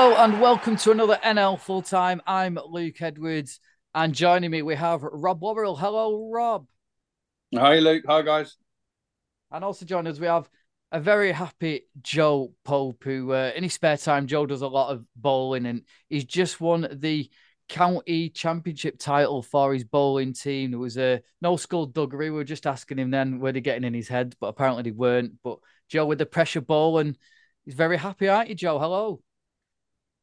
Hello and welcome to another NL Full Time. I'm Luke Edwards, and joining me we have Rob Wobberall. Hello, Rob. Hi, Luke. Hi, guys. And also joining us, we have a very happy Joe Pope, who uh, in his spare time, Joe does a lot of bowling, and he's just won the county championship title for his bowling team. There was a no school duggery. We were just asking him then were they getting in his head, but apparently they weren't. But Joe with the pressure ball, and he's very happy, aren't you, Joe? Hello.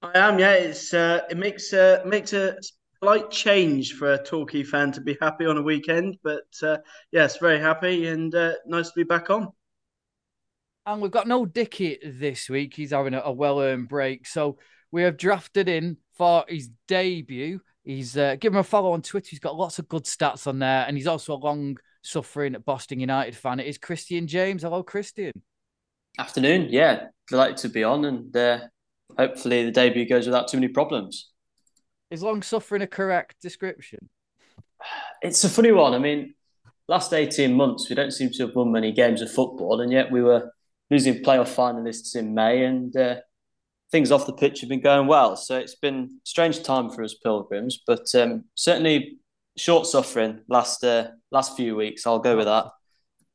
I am, yeah. It's uh, it makes uh, makes a slight change for a Torquay fan to be happy on a weekend, but uh, yes, very happy and uh, nice to be back on. And we've got no Dicky this week. He's having a, a well earned break, so we have drafted in for his debut. He's uh, give him a follow on Twitter. He's got lots of good stats on there, and he's also a long suffering Boston United fan. It is Christian James. Hello, Christian. Afternoon. Yeah, delighted to be on, and uh, hopefully the debut goes without too many problems. Is long suffering a correct description? It's a funny one. I mean, last 18 months, we don't seem to have won many games of football, and yet we were losing playoff finalists in May, and uh, things off the pitch have been going well. So it's been a strange time for us Pilgrims, but um, certainly short suffering last uh, last few weeks. I'll go with that.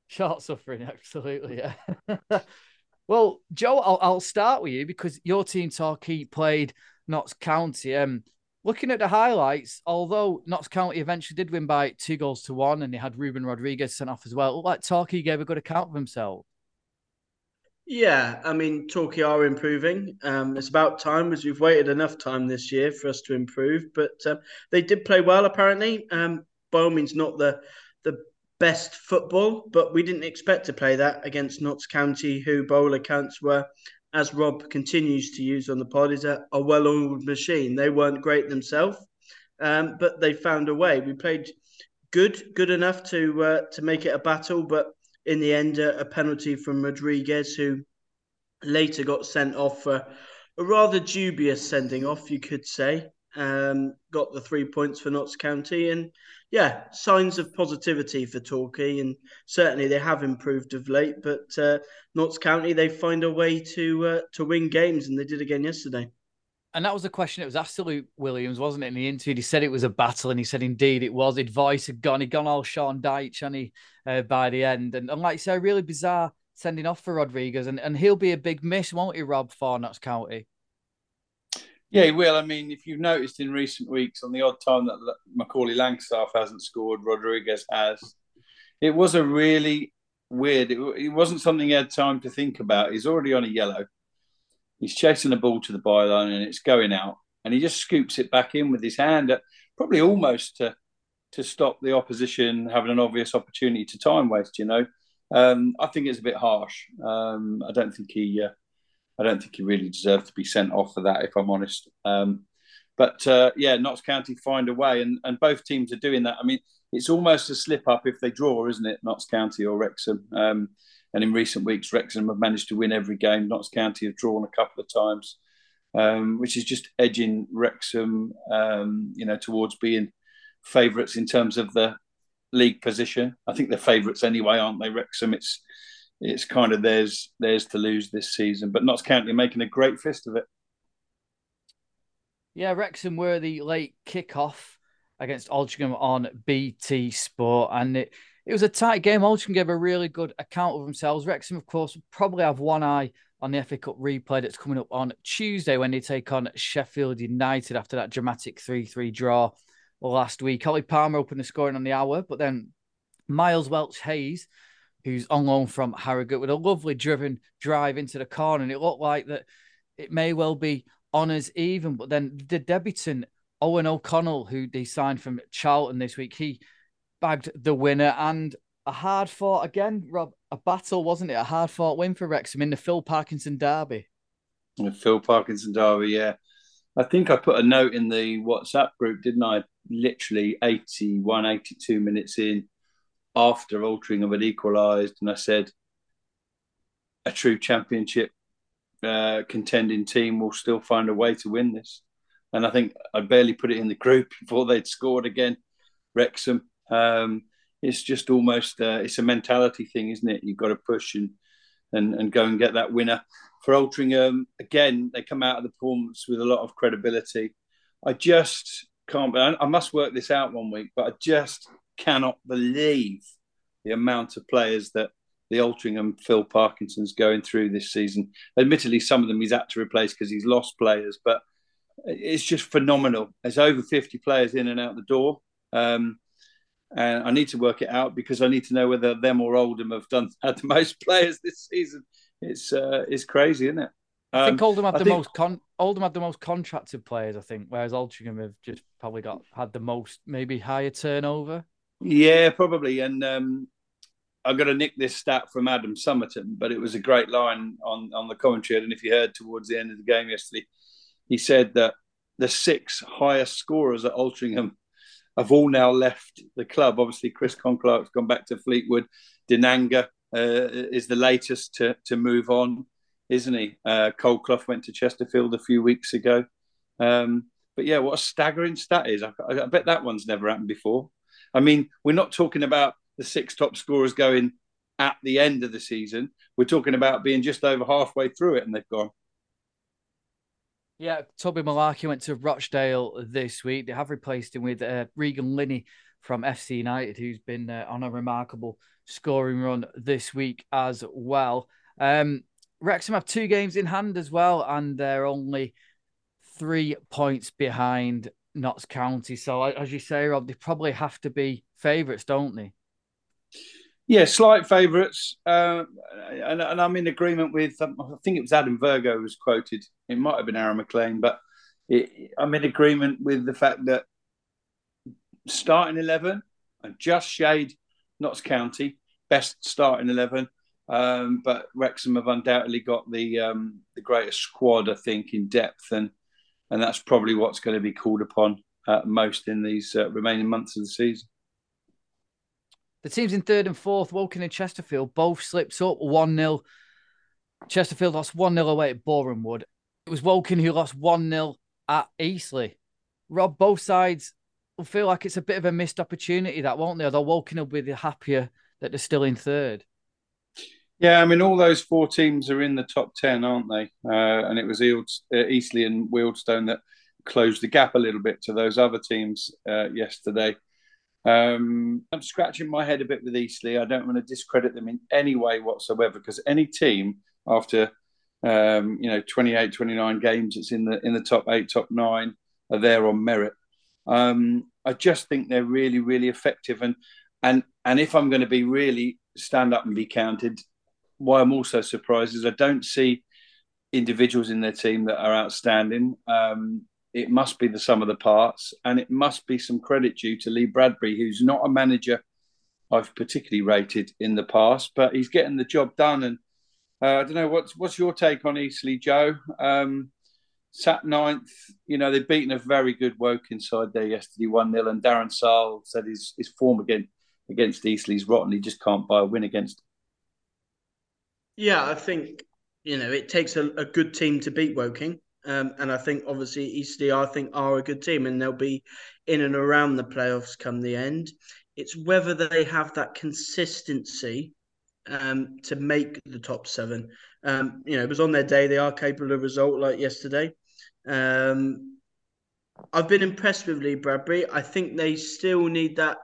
Short suffering, absolutely. Yeah. Well, Joe, I'll, I'll start with you because your team Torquay played Notts County. Um, looking at the highlights, although Notts County eventually did win by two goals to one, and they had Ruben Rodriguez sent off as well, it looked like Torquay gave a good account of himself. Yeah, I mean, Torquay are improving. Um, it's about time, as we've waited enough time this year for us to improve. But um, they did play well, apparently. Um, by all means, not the the best football, but we didn't expect to play that against Notts County, who bowl accounts were, as Rob continues to use on the pod, is a, a well-oiled machine. They weren't great themselves, um, but they found a way. We played good, good enough to uh, to make it a battle, but in the end, uh, a penalty from Rodriguez, who later got sent off for a rather dubious sending off, you could say. Um, got the three points for Notts County, and yeah, signs of positivity for Torquay, and certainly they have improved of late. But uh, Notts County, they find a way to uh, to win games, and they did again yesterday. And that was the question. It was asked to Luke Williams, wasn't it? In the interview, he said it was a battle, and he said indeed it was. Advice had gone. He'd gone all Sean Dyche, and he uh, by the end, and, and like you say, really bizarre sending off for Rodriguez, and, and he'll be a big miss, won't he, Rob, for Notts County? Yeah, he will. I mean, if you've noticed in recent weeks, on the odd time that Macaulay Langstaff hasn't scored, Rodriguez has. It was a really weird. It, it wasn't something he had time to think about. He's already on a yellow. He's chasing the ball to the byline and it's going out, and he just scoops it back in with his hand, uh, probably almost to to stop the opposition having an obvious opportunity to time waste. You know, um, I think it's a bit harsh. Um, I don't think he. Uh, I don't think he really deserved to be sent off for that, if I'm honest. Um, but uh, yeah, Notts County find a way, and, and both teams are doing that. I mean, it's almost a slip up if they draw, isn't it? Notts County or Wrexham. Um, and in recent weeks, Wrexham have managed to win every game. Notts County have drawn a couple of times, um, which is just edging Wrexham, um, you know, towards being favourites in terms of the league position. I think they're favourites anyway, aren't they? Wrexham. It's it's kind of theirs theirs to lose this season. But Notts County making a great fist of it. Yeah, Wrexham were the late kickoff against Altrincham on BT Sport, and it, it was a tight game. Altrincham gave a really good account of themselves. Wrexham, of course, probably have one eye on the FA Cup replay that's coming up on Tuesday when they take on Sheffield United after that dramatic 3 3 draw last week. Ollie Palmer opened the scoring on the hour, but then Miles Welch Hayes who's on loan from Harrogate with a lovely driven drive into the corner. And it looked like that it may well be honours even. But then the debutant, Eoghan O'Connell, who they signed from Charlton this week, he bagged the winner and a hard fought again, Rob, a battle, wasn't it? A hard fought win for Wrexham in the Phil Parkinson derby. The Phil Parkinson derby, yeah. I think I put a note in the WhatsApp group, didn't I? Literally 81, 82 minutes in after Altrincham had equalised, and I said, a true championship uh, contending team will still find a way to win this. And I think I barely put it in the group before they'd scored again. Wrexham. Um, it's just almost uh, it's a mentality thing, isn't it? You've got to push and and, and go and get that winner. For Altrincham, again, they come out of the performance with a lot of credibility. I just can't. I must work this out one week, but I just cannot believe the amount of players that the Altrincham Phil Parkinson's going through this season. Admittedly, some of them he's had to replace because he's lost players, but it's just phenomenal. There's over 50 players in and out the door. Um, and I need to work it out because I need to know whether them or Oldham have done had the most players this season. It's uh, it's crazy, isn't it? Um, I think um, Oldham had I the think... most con- Oldham had the most contracted players, I think, whereas Altrincham have just probably got had the most maybe higher turnover. Yeah, probably. And um, I'm going to nick this stat from Adam Summerton, but it was a great line on on the commentary. And if you heard towards the end of the game yesterday, he said that the six highest scorers at Altrincham have all now left the club. Obviously, Chris Conn-Clarke's gone back to Fleetwood. Dinanga uh, is the latest to, to move on, isn't he? Uh, Cole Clough went to Chesterfield a few weeks ago. Um, but yeah, what a staggering stat is. I, I, bet that one's never happened before. I mean, we're not talking about the six top scorers going at the end of the season. We're talking about being just over halfway through it and they've gone. Yeah, Toby Mullarkey went to Rochdale this week. They have replaced him with uh, Regan Linney from FC United, who's been uh, on a remarkable scoring run this week as well. Um, Wrexham have two games in hand as well, and they're only three points behind Notts County. So, as you say, Rob, they probably have to be favourites, don't they? Yeah, slight favourites, uh, and, and, I'm in agreement with. Um, I think it was Adam Virgo was quoted. It might have been Aaron McLean, but it, I'm in agreement with the fact that starting eleven and just shade Notts County best starting eleven, um, but Wrexham have undoubtedly got the um, the greatest squad, I think, in depth, and and that's probably what's going to be called upon uh, most in these uh, remaining months of the season. The teams in third and fourth, Woking and Chesterfield, both slipped up 1 0. Chesterfield lost 1 0 away at Boreham Wood. It was Woking who lost 1 0 at Eastleigh. Rob, both sides will feel like it's a bit of a missed opportunity, that won't they? Although Woking will be the happier that they're still in third. Yeah, I mean, all those four teams are in the top 10, aren't they? Uh, and it was uh, Eastleigh and Wealdstone that closed the gap a little bit to those other teams uh, yesterday. Um, I'm scratching my head a bit with Eastleigh. I don't want to discredit them in any way whatsoever because any team after um, you know 28, 29 games that's in the in the top eight, top nine are there on merit. Um, I just think they're really, really effective. And and and if I'm going to be really stand up and be counted, why I'm also surprised is I don't see individuals in their team that are outstanding. Um, it must be the sum of the parts, and it must be some credit due to Lee Bradbury, who's not a manager I've particularly rated in the past, but he's getting the job done. And uh, I don't know what's what's your take on Eastleigh, Joe? Um, sat ninth, you know they've beaten a very good Woking side there yesterday, one 0 and Darren Sarll said his his form again against Eastleigh's rotten. He just can't buy a win against. Yeah, I think you know it takes a, a good team to beat Woking. Um, and I think obviously Eastleigh, I think, are a good team and they'll be in and around the playoffs come the end. It's whether they have that consistency um, to make the top seven. Um, you know, it was on their day. They are capable of result like yesterday. Um, I've been impressed with Lee Bradbury. I think they still need that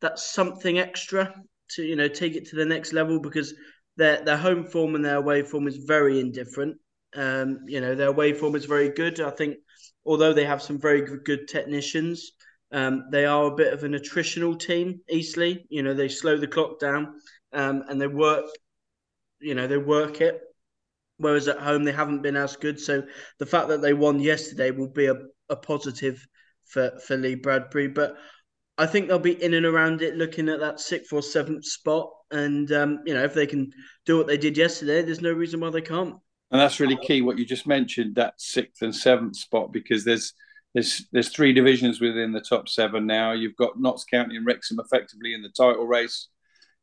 that something extra to you know take it to the next level because their their home form and their away form is very indifferent. Um, you know, their away waveform is very good. I think, although they have some very good technicians, um, they are a bit of an attritional team. Eastleigh, you know, they slow the clock down um, and they work. You know, they work it. Whereas at home they haven't been as good. So the fact that they won yesterday will be a, a positive for for Lee Bradbury. But I think they'll be in and around it, looking at that sixth or seventh spot. And um, you know, if they can do what they did yesterday, there's no reason why they can't. And that's really key. What you just mentioned, that sixth and seventh spot, because there's there's there's three divisions within the top seven now. You've got Notts County and Wrexham effectively in the title race.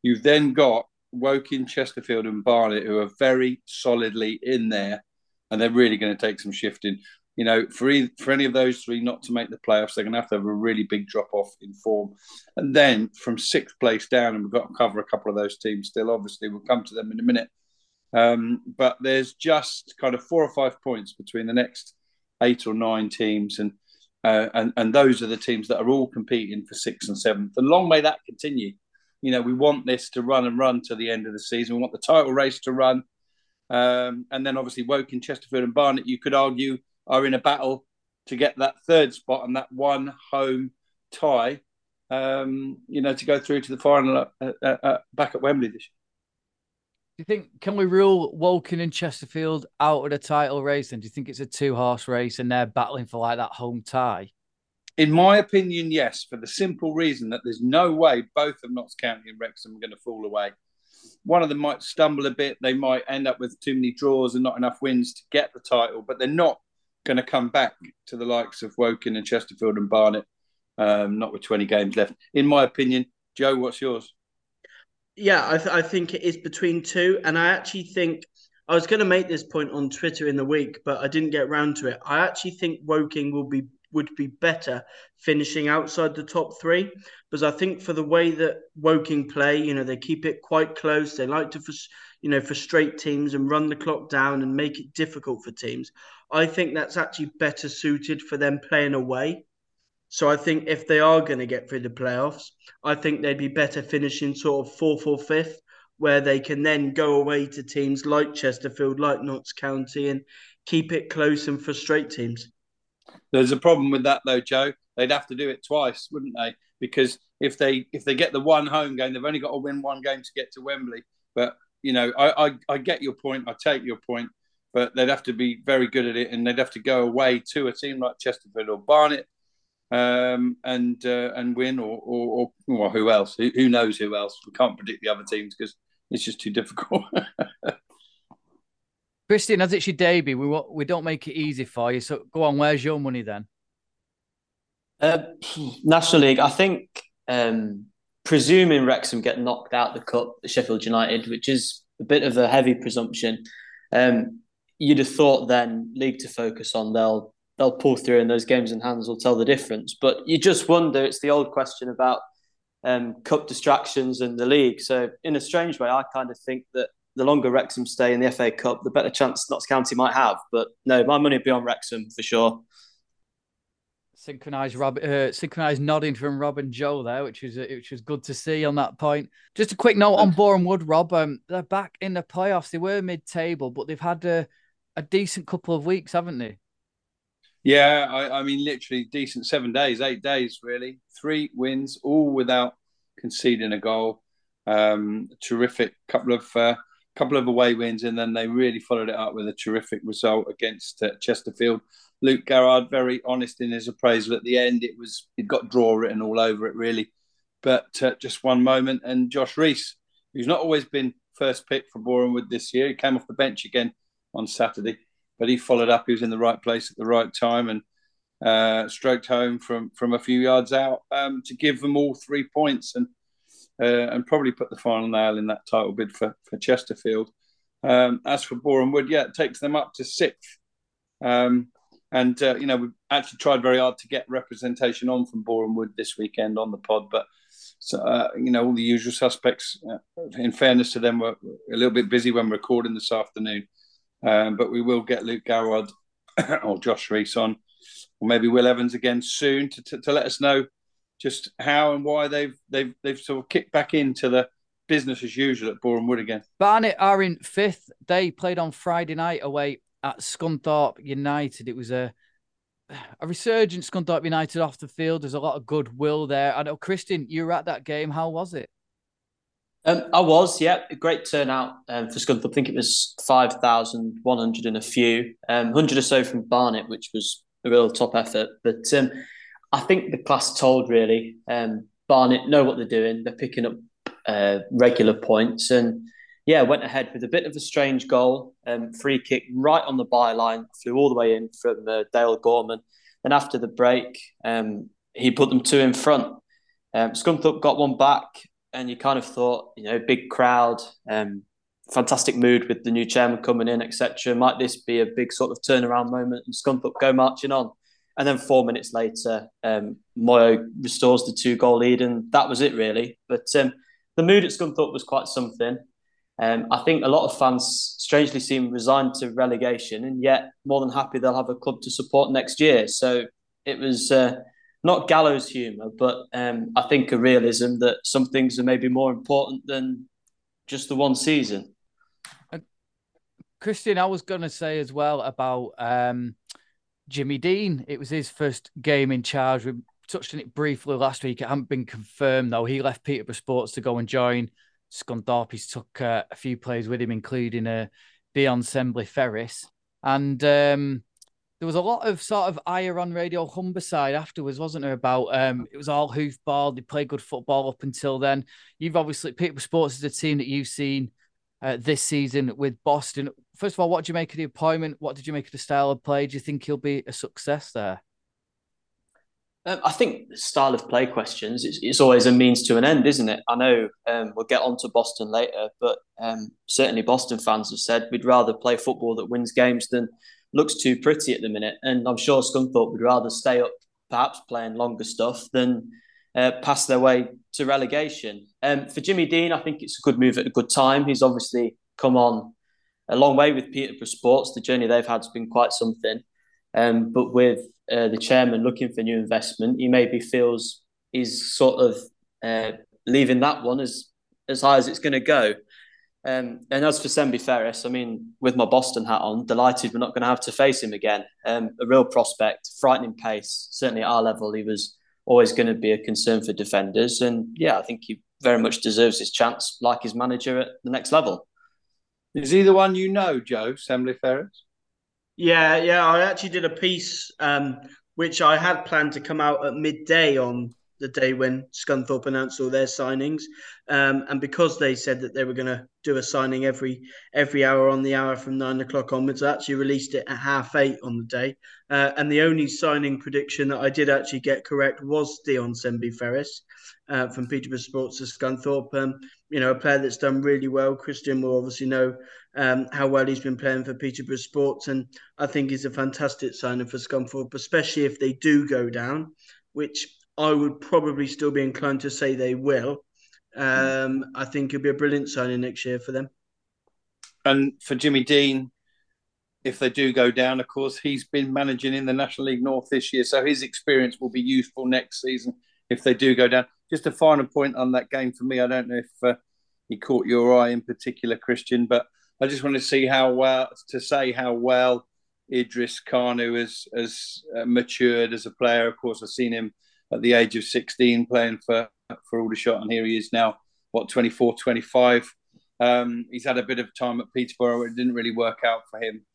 You've then got Woking, Chesterfield, and Barnet, who are very solidly in there, and they're really going to take some shifting. You know, for e- for any of those three not to make the playoffs, they're going to have to have a really big drop off in form. And then from sixth place down, and we've got to cover a couple of those teams still. Obviously, we'll come to them in a minute Um, but there's just kind of four or five points between the next eight or nine teams, and uh, and and those are the teams that are all competing for sixth and seventh. And long may that continue. You know, we want this to run and run to the end of the season. We want the title race to run, um, and then obviously Woking, Chesterfield, and Barnet. You could argue are in a battle to get that third spot and that one home tie. Um, you know, to go through to the final uh, uh, uh back at Wembley this year. Do you think can we rule Woking and Chesterfield out of the title race? And do you think it's a two horse race and they're battling for like that home tie? In my opinion, yes, for the simple reason that there's no way both of Notts County and Wrexham are going to fall away. One of them might stumble a bit. They might end up with too many draws and not enough wins to get the title, but they're not going to come back to the likes of Woking and Chesterfield and Barnet, um, not with 20 games left. In my opinion, Joe, what's yours? Yeah, I, th- I think it is between two, and I actually think I was going to make this point on Twitter in the week, but I didn't get around to it. I actually think Woking will be would be better finishing outside the top three because I think for the way that Woking play, you know, they keep it quite close. They like to, you know, frustrate teams and run the clock down and make it difficult for teams. I think that's actually better suited for them playing away so I think if they are going to get through the playoffs, I think they'd be better finishing sort of fourth or fifth, where they can then go away to teams like Chesterfield, like Notts County, and keep it close and frustrate teams. There's a problem with that though, Joe. They'd have to do it twice, wouldn't they? Because if they if they get the one home game, they've only got to win one game to get to Wembley. But you know, I, I, I get your point. I take your point. But they'd have to be very good at it, and they'd have to go away to a team like Chesterfield or Barnet um, and uh, and win, or, or, or well, who else? Who, who, knows who else? We can't predict the other teams because it's just too difficult. Christian, as it's your debut, we we don't make it easy for you. So go on, where's your money then? Uh, National League, I think. Um, presuming Wrexham get knocked out the cup, Sheffield United, which is a bit of a heavy presumption. Um, you'd have thought then league to focus on. They'll they'll pull through and those games in hands will tell the difference. But you just wonder, it's the old question about um, cup distractions and the league. So in a strange way, I kind of think that the longer Wrexham stay in the FA Cup, the better chance Notts County might have. But no, my money would be on Wrexham for sure. Synchronized Rob, uh, synchronized nodding from Rob and Joe there, which was which was good to see on that point. Just a quick note on Boreham Wood, Rob. Um, they're back in the playoffs. They were mid-table, but they've had a, a decent couple of weeks, haven't they? Yeah, I, I, mean, literally decent seven days, eight days, really. Three wins, all without conceding a goal. Um, terrific couple of uh, couple of away wins, and then they really followed it up with a terrific result against uh, Chesterfield. Luke Garrard, very honest in his appraisal at the end. It was it got draw written all over it, really. But uh, just one moment, and Josh Rees, who's not always been first pick for Boreham Wood this year, he came off the bench again on Saturday but he followed up. He was in the right place at the right time and uh, stroked home from from a few yards out um, to give them all three points and uh, and probably put the final nail in that title bid for for Chesterfield. Um, as for Boreham Wood, yeah, it takes them up to sixth. Um, and uh, you know we've actually tried very hard to get representation on from Boreham Wood this weekend on the pod, but so, uh, you know all the usual suspects. Uh, in fairness to them, were a little bit busy when recording this afternoon. Um, but we will get Luke Garrard or Josh Rees on, or maybe Will Evans again soon to, to, to, let us know just how and why they've they've they've sort of kicked back into the business as usual at Boreham Wood again. Barnet are in fifth. They played on Friday night away at Scunthorpe United. It was a a resurgent Scunthorpe United off the field. There's a lot of goodwill there. I know, Christian, you were at that game. How was it? Um, I was, yeah, a great turnout um, for Scunthorpe. I think it was 5,100 and a few, um, 100 or so from Barnet, which was a real top effort. But um, I think the class told really. Um, Barnet know what they're doing. They're picking up uh, regular points and, yeah, went ahead with a bit of a strange goal. Um, free kick right on the byline, flew all the way in from uh, Dale Gorman. And after the break, um, he put them two in front. Um, Scunthorpe got one back and you kind of thought, you know, big crowd, um, fantastic mood with the new chairman coming in, etc. Might this be a big sort of turnaround moment and Scunthorpe go marching on? And then four minutes later, um, Moyo restores the two goal lead, and that was it really. But um, the mood at Scunthorpe was quite something. Um, I think a lot of fans strangely seem resigned to relegation, and yet more than happy they'll have a club to support next year. So it was uh, not gallows humour, but um, I think a realism that some things are maybe more important than just the one season. Christian, I was going to say as well about um, Jimmy Dean. It was his first game in charge. We touched on it briefly last week. It hadn't been confirmed though. He left Peterborough Sports to go and join Scunthorpe. He's took uh, a few players with him, including uh, Dion Sembie-Ferris. And um, there was a lot of sort of ire on Radio Humberside afterwards, wasn't there? About um, it was all hoofball. They played good football up until then. You've obviously Peterborough Sports is a team that you've seen uh, this season with Boston. First of all, what do you make of the appointment? What did you make of the style of play? Do you think he'll be a success there? Um, I think style of play questions it's, it's, always a means to an end, isn't it? I know um, we'll get on to Boston later, but um, certainly Boston fans have said we'd rather play football that wins games than looks too pretty at the minute. And I'm sure Scunthorpe would rather stay up, perhaps playing longer stuff, than uh, pass their way to relegation. Um, for Jimmy Dean, I think it's a good move at a good time. He's obviously come on a long way with Peterborough Sports. The journey they've had has been quite something. Um, but with uh, the chairman looking for new investment, he maybe feels he's sort of uh, leaving that one as as high as it's going to go. Um, and as for Sembie-Ferris, I mean, with my Boston hat on, delighted we're not going to have to face him again. Um, a real prospect, frightening pace. Certainly at our level, he was always going to be a concern for defenders. And yeah, I think he very much deserves his chance, like his manager at the next level. Is he the one you know, Joe Sembie-Ferris? Yeah, yeah. I actually did a piece um, which I had planned to come out at midday on the day when Scunthorpe announced all their signings, um, and because they said that they were going to do a signing every every hour on the hour from nine o'clock onwards, I actually released it at half eight on the day. Uh, and the only signing prediction that I did actually get correct was Dion Sembie-Ferris uh, from Peterborough Sports to Scunthorpe. Um, you know, a player that's done really well. Christian will obviously know um, how well he's been playing for Peterborough Sports, and I think he's a fantastic signing for Scunthorpe, especially if they do go down, which I would probably still be inclined to say they will. Um, I think it'll be a brilliant signing next year for them. And for Jimmy Dean, if they do go down, of course, he's been managing in the National League North this year, so his experience will be useful next season if they do go down. Just a final point on that game for me. I don't know if uh, he caught your eye in particular, Christian, but I just want to see how well to say how well Idris Kanu has has uh, matured as a player. Of course, I've seen him at the age of 16 playing for, for Aldershot, and here he is now, what, 24, 25. Um, he's had a bit of time at Peterborough. It didn't really work out for him.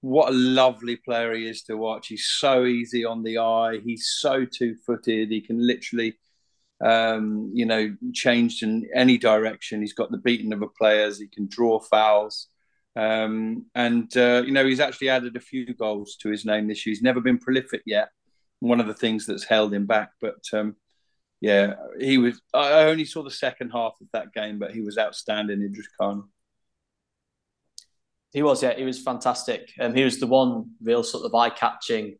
What a lovely player he is to watch. He's so easy on the eye. He's so two footed. He can literally, um, you know, change in any direction. He's got the beating of a players. He can draw fouls. Um, and, uh, you know, he's actually added a few goals to his name this year. He's never been prolific yet, one of the things that's held him back. But um, yeah, he was. I only saw the second half of that game, but he was outstanding, Idris Khan. He was, yeah, he was fantastic. Um, he was the one real sort of eye-catching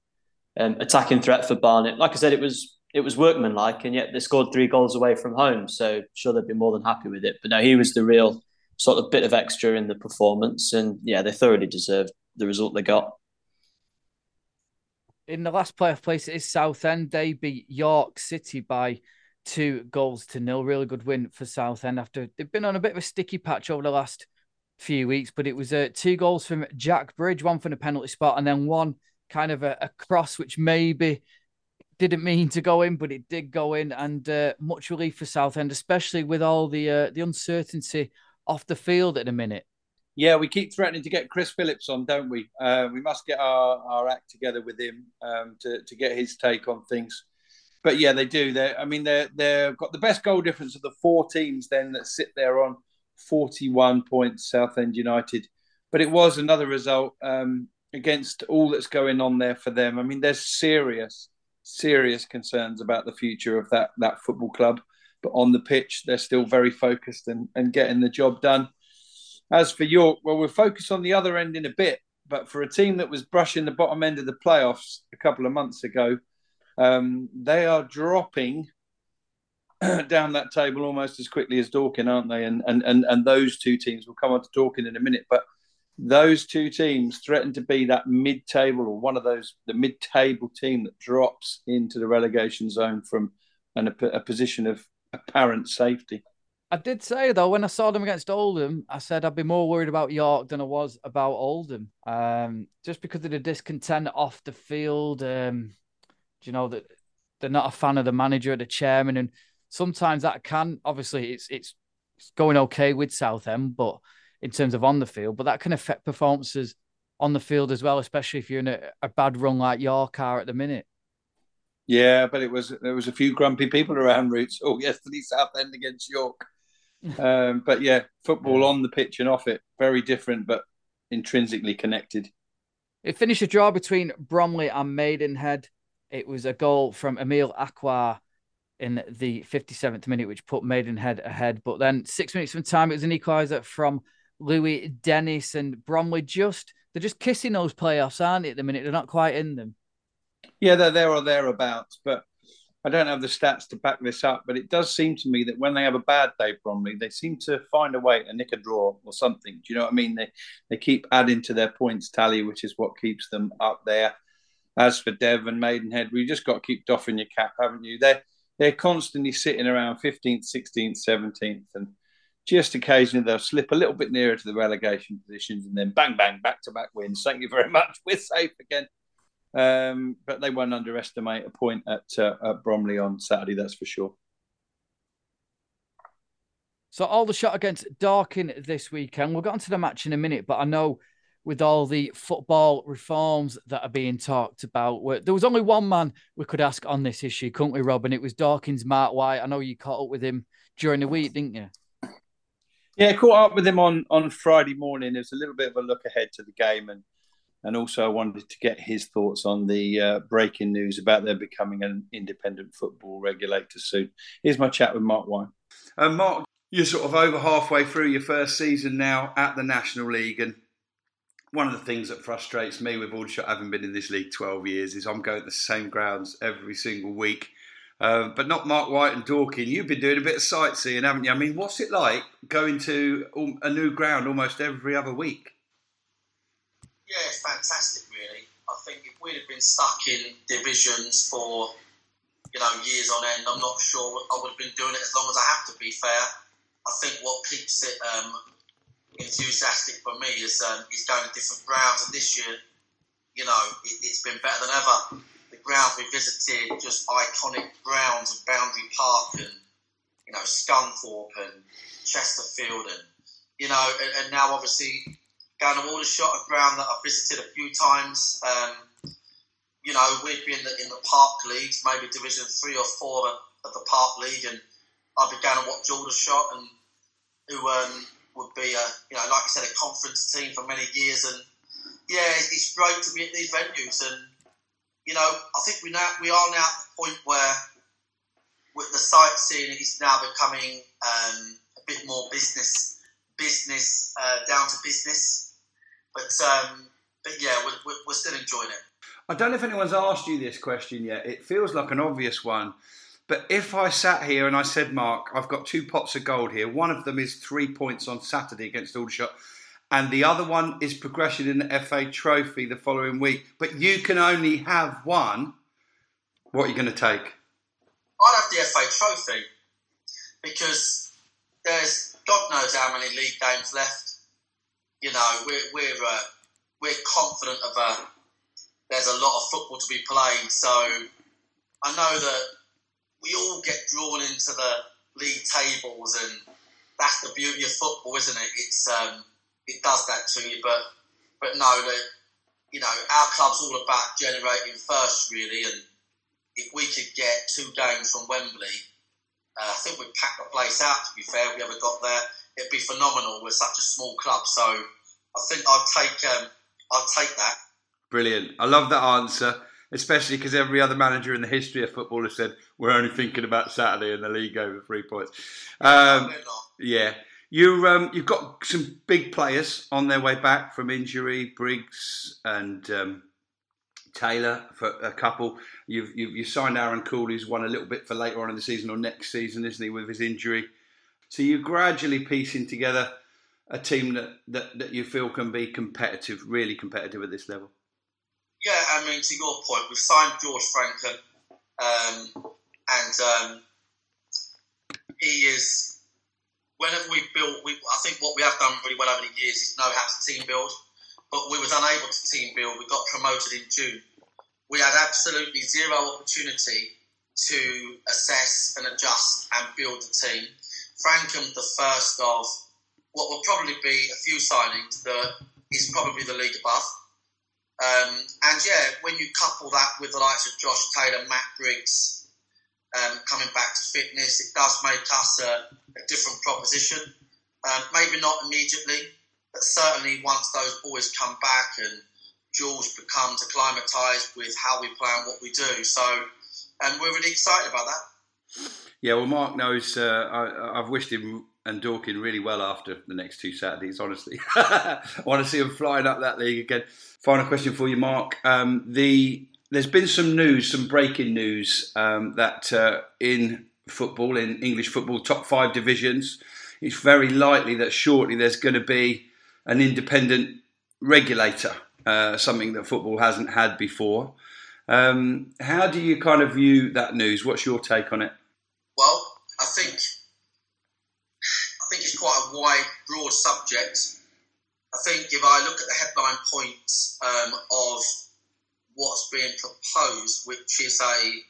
um, attacking threat for Barnet. Like I said, it was it was workmanlike, and yet they scored three goals away from home. So sure, they'd be more than happy with it. But no, he was the real sort of bit of extra in the performance, and yeah, they thoroughly deserved the result they got in the last playoff place, it is Southend. They beat York City by two goals to nil. Really good win for Southend after they've been on a bit of a sticky patch over the last few weeks. But it was uh, two goals from Jack Bridge, one from the penalty spot, and then one kind of a, a cross, which maybe didn't mean to go in, but it did go in. And uh, much relief for Southend, especially with all the uh, the uncertainty off the field at the minute. Yeah, we keep threatening to get Chris Phillips on, don't we? Uh, we must get our, our act together with him um, to, to get his take on things. But yeah, they do. They, I mean, they they've got the best goal difference of the four teams then that sit there on 41 points, Southend United. But it was another result um, against all that's going on there for them. I mean, there's serious, serious concerns about the future of that that football club. But on the pitch, they're still very focused and, and getting the job done. As for York, well, we'll focus on the other end in a bit. But for a team that was brushing the bottom end of the playoffs a couple of months ago, um, they are dropping down that table almost as quickly as Dorking, aren't they? And and and and those two teams will come on to Dorking in a minute, but those two teams threaten to be that mid-table or one of those the mid-table team that drops into the relegation zone from an, a, a position of apparent safety. I did say though when I saw them against Oldham, I said I'd be more worried about York than I was about Oldham, um, just because of the discontent off the field. Um, you know that they're not a fan of the manager or the chairman, and sometimes that can obviously it's it's, going okay with Southend, but in terms of on the field, but that can affect performances on the field as well, especially if you're in a, a bad run like York are at the minute. Yeah, but it was there was a few grumpy people around Roots Hall yesterday Southend against York. Um, but yeah, football on the pitch and off it, very different, but intrinsically connected. It finished a draw between Bromley and Maidenhead. It was a goal from Emile Acquah in the 57th minute, which put Maidenhead ahead. But then six minutes from time, it was an equaliser from Louis Dennis and Bromley. Just they're just kissing those playoffs, aren't they? At the minute, they're not quite in them. Yeah, they're there or thereabouts, but I don't have the stats to back this up. But it does seem to me that when they have a bad day, Bromley, they seem to find a way to nick a draw or something. Do you know what I mean? They they keep adding to their points tally, which is what keeps them up there. As for Devon Maidenhead, we just got to keep doffing your cap, haven't you? They're they're constantly sitting around 15th, 16th, 17th, and just occasionally they'll slip a little bit nearer to the relegation positions and then bang, bang, back to back wins. Thank you very much. We're safe again. Um, but they won't underestimate a point at, uh, at Bromley on Saturday, that's for sure. So, Aldershot against Dorking this weekend. We'll get onto the match in a minute, but I know with all the football reforms that are being talked about. There was only one man we could ask on this issue, couldn't we, Rob? And it was Dorking's Marc White. I know you caught up with him during the week, didn't you? Yeah, caught up with him on, on Friday morning. It was a little bit of a look ahead to the game, and and also I wanted to get his thoughts on the uh, breaking news about there becoming an independent football regulator soon. Here's my chat with Marc White. Uh, Marc, you're sort of over halfway through your first season now at the National League, and one of the things that frustrates me with Aldershot having been in this league 12 years is I'm going to the same grounds every single week. Uh, but not Marc White and Dorking. You've been doing a bit of sightseeing, haven't you? I mean, what's it like going to a new ground almost every other week? Yeah, it's fantastic, really. I think if we'd have been stuck in divisions for you know years on end, I'm not sure I would have been doing it as long as I have to. Be fair, I think what keeps it um, enthusiastic for me is um, is going to different grounds. And this year, you know, it, has been better than ever. The grounds we visited, just iconic grounds of Boundary Park and you know Scunthorpe and Chesterfield, and you know, and, and now obviously going to Aldershot, a ground that I've visited a few times. Um, you know, we've been in the, in the Park Leagues, maybe Division Three or Four of the Park League, and been going to watch Aldershot and who um, would be a you know like I said a conference team for many years, and yeah, it's great to be at these venues, and you know I think we now we are now at the point where with the sightseeing is now becoming um, a bit more business business uh, down to business, but um, but yeah, we're, we're still enjoying it. I don't know if anyone's asked you this question yet. It feels like an obvious one. But if I sat here and I said, Marc, I've got two pots of gold here. One of them is three points on Saturday against Aldershot, and the other one is progression in the FA Trophy the following week. But you can only have one. What are you going to take? I'd have the FA Trophy because there's God knows how many league games left. You know, we're we're uh, we're confident of a. There's a lot of football to be played, so I know that we all get drawn into the league tables, and that's the beauty of football, isn't it? It's um, it does that to you, but but no, the, you know our club's all about generating first, really, and if we could get two games from Wembley, uh, I think we'd pack the place out. To be fair, we ever got there, it'd be phenomenal. We're such a small club, so I think I'd take um, I'd take that. Brilliant. I love that answer especially because every other manager in the history of football has said we're only thinking about Saturday and the league over three points. Um, yeah, you um, you've got some big players on their way back from injury, Briggs and um, Taylor for a couple. You've, you've you signed Aaron Cool, who's won a little bit for later on in the season or next season, isn't he, with his injury? So you're gradually piecing together a team that, that, that you feel can be competitive, really competitive at this level. Yeah, I mean, to your point, we've signed George Franken, um, and um, he is. Whenever we've built, we, I think what we have done really well over the years is know how to team build but we was unable to team build. We got promoted in June. We had absolutely zero opportunity to assess and adjust and build the team. Frankham, the first of what will probably be a few signings that is probably the league above. Um, and yeah, when you couple that with the likes of Josh Taylor, Matt Briggs um, coming back to fitness, it does make us a, a different proposition. Um, maybe not immediately, but certainly once those boys come back and Jules becomes acclimatised with how we play and what we do. So, and we're really excited about that. Yeah, well, Marc knows. Uh, I, have wished him and Dorking really well after the next two Saturdays. Honestly, I want to see him flying up that league again. Final question for you, Marc. Um, the there's been some news, some breaking news um, that uh, in football, in English football, top five divisions, it's very likely that shortly there's going to be an independent regulator, uh, something that football hasn't had before. Um, how do you kind of view that news? What's your take on it? Well, I think I think it's quite a wide, broad subject. I think if I look at the headline points um, of what's being proposed, which is a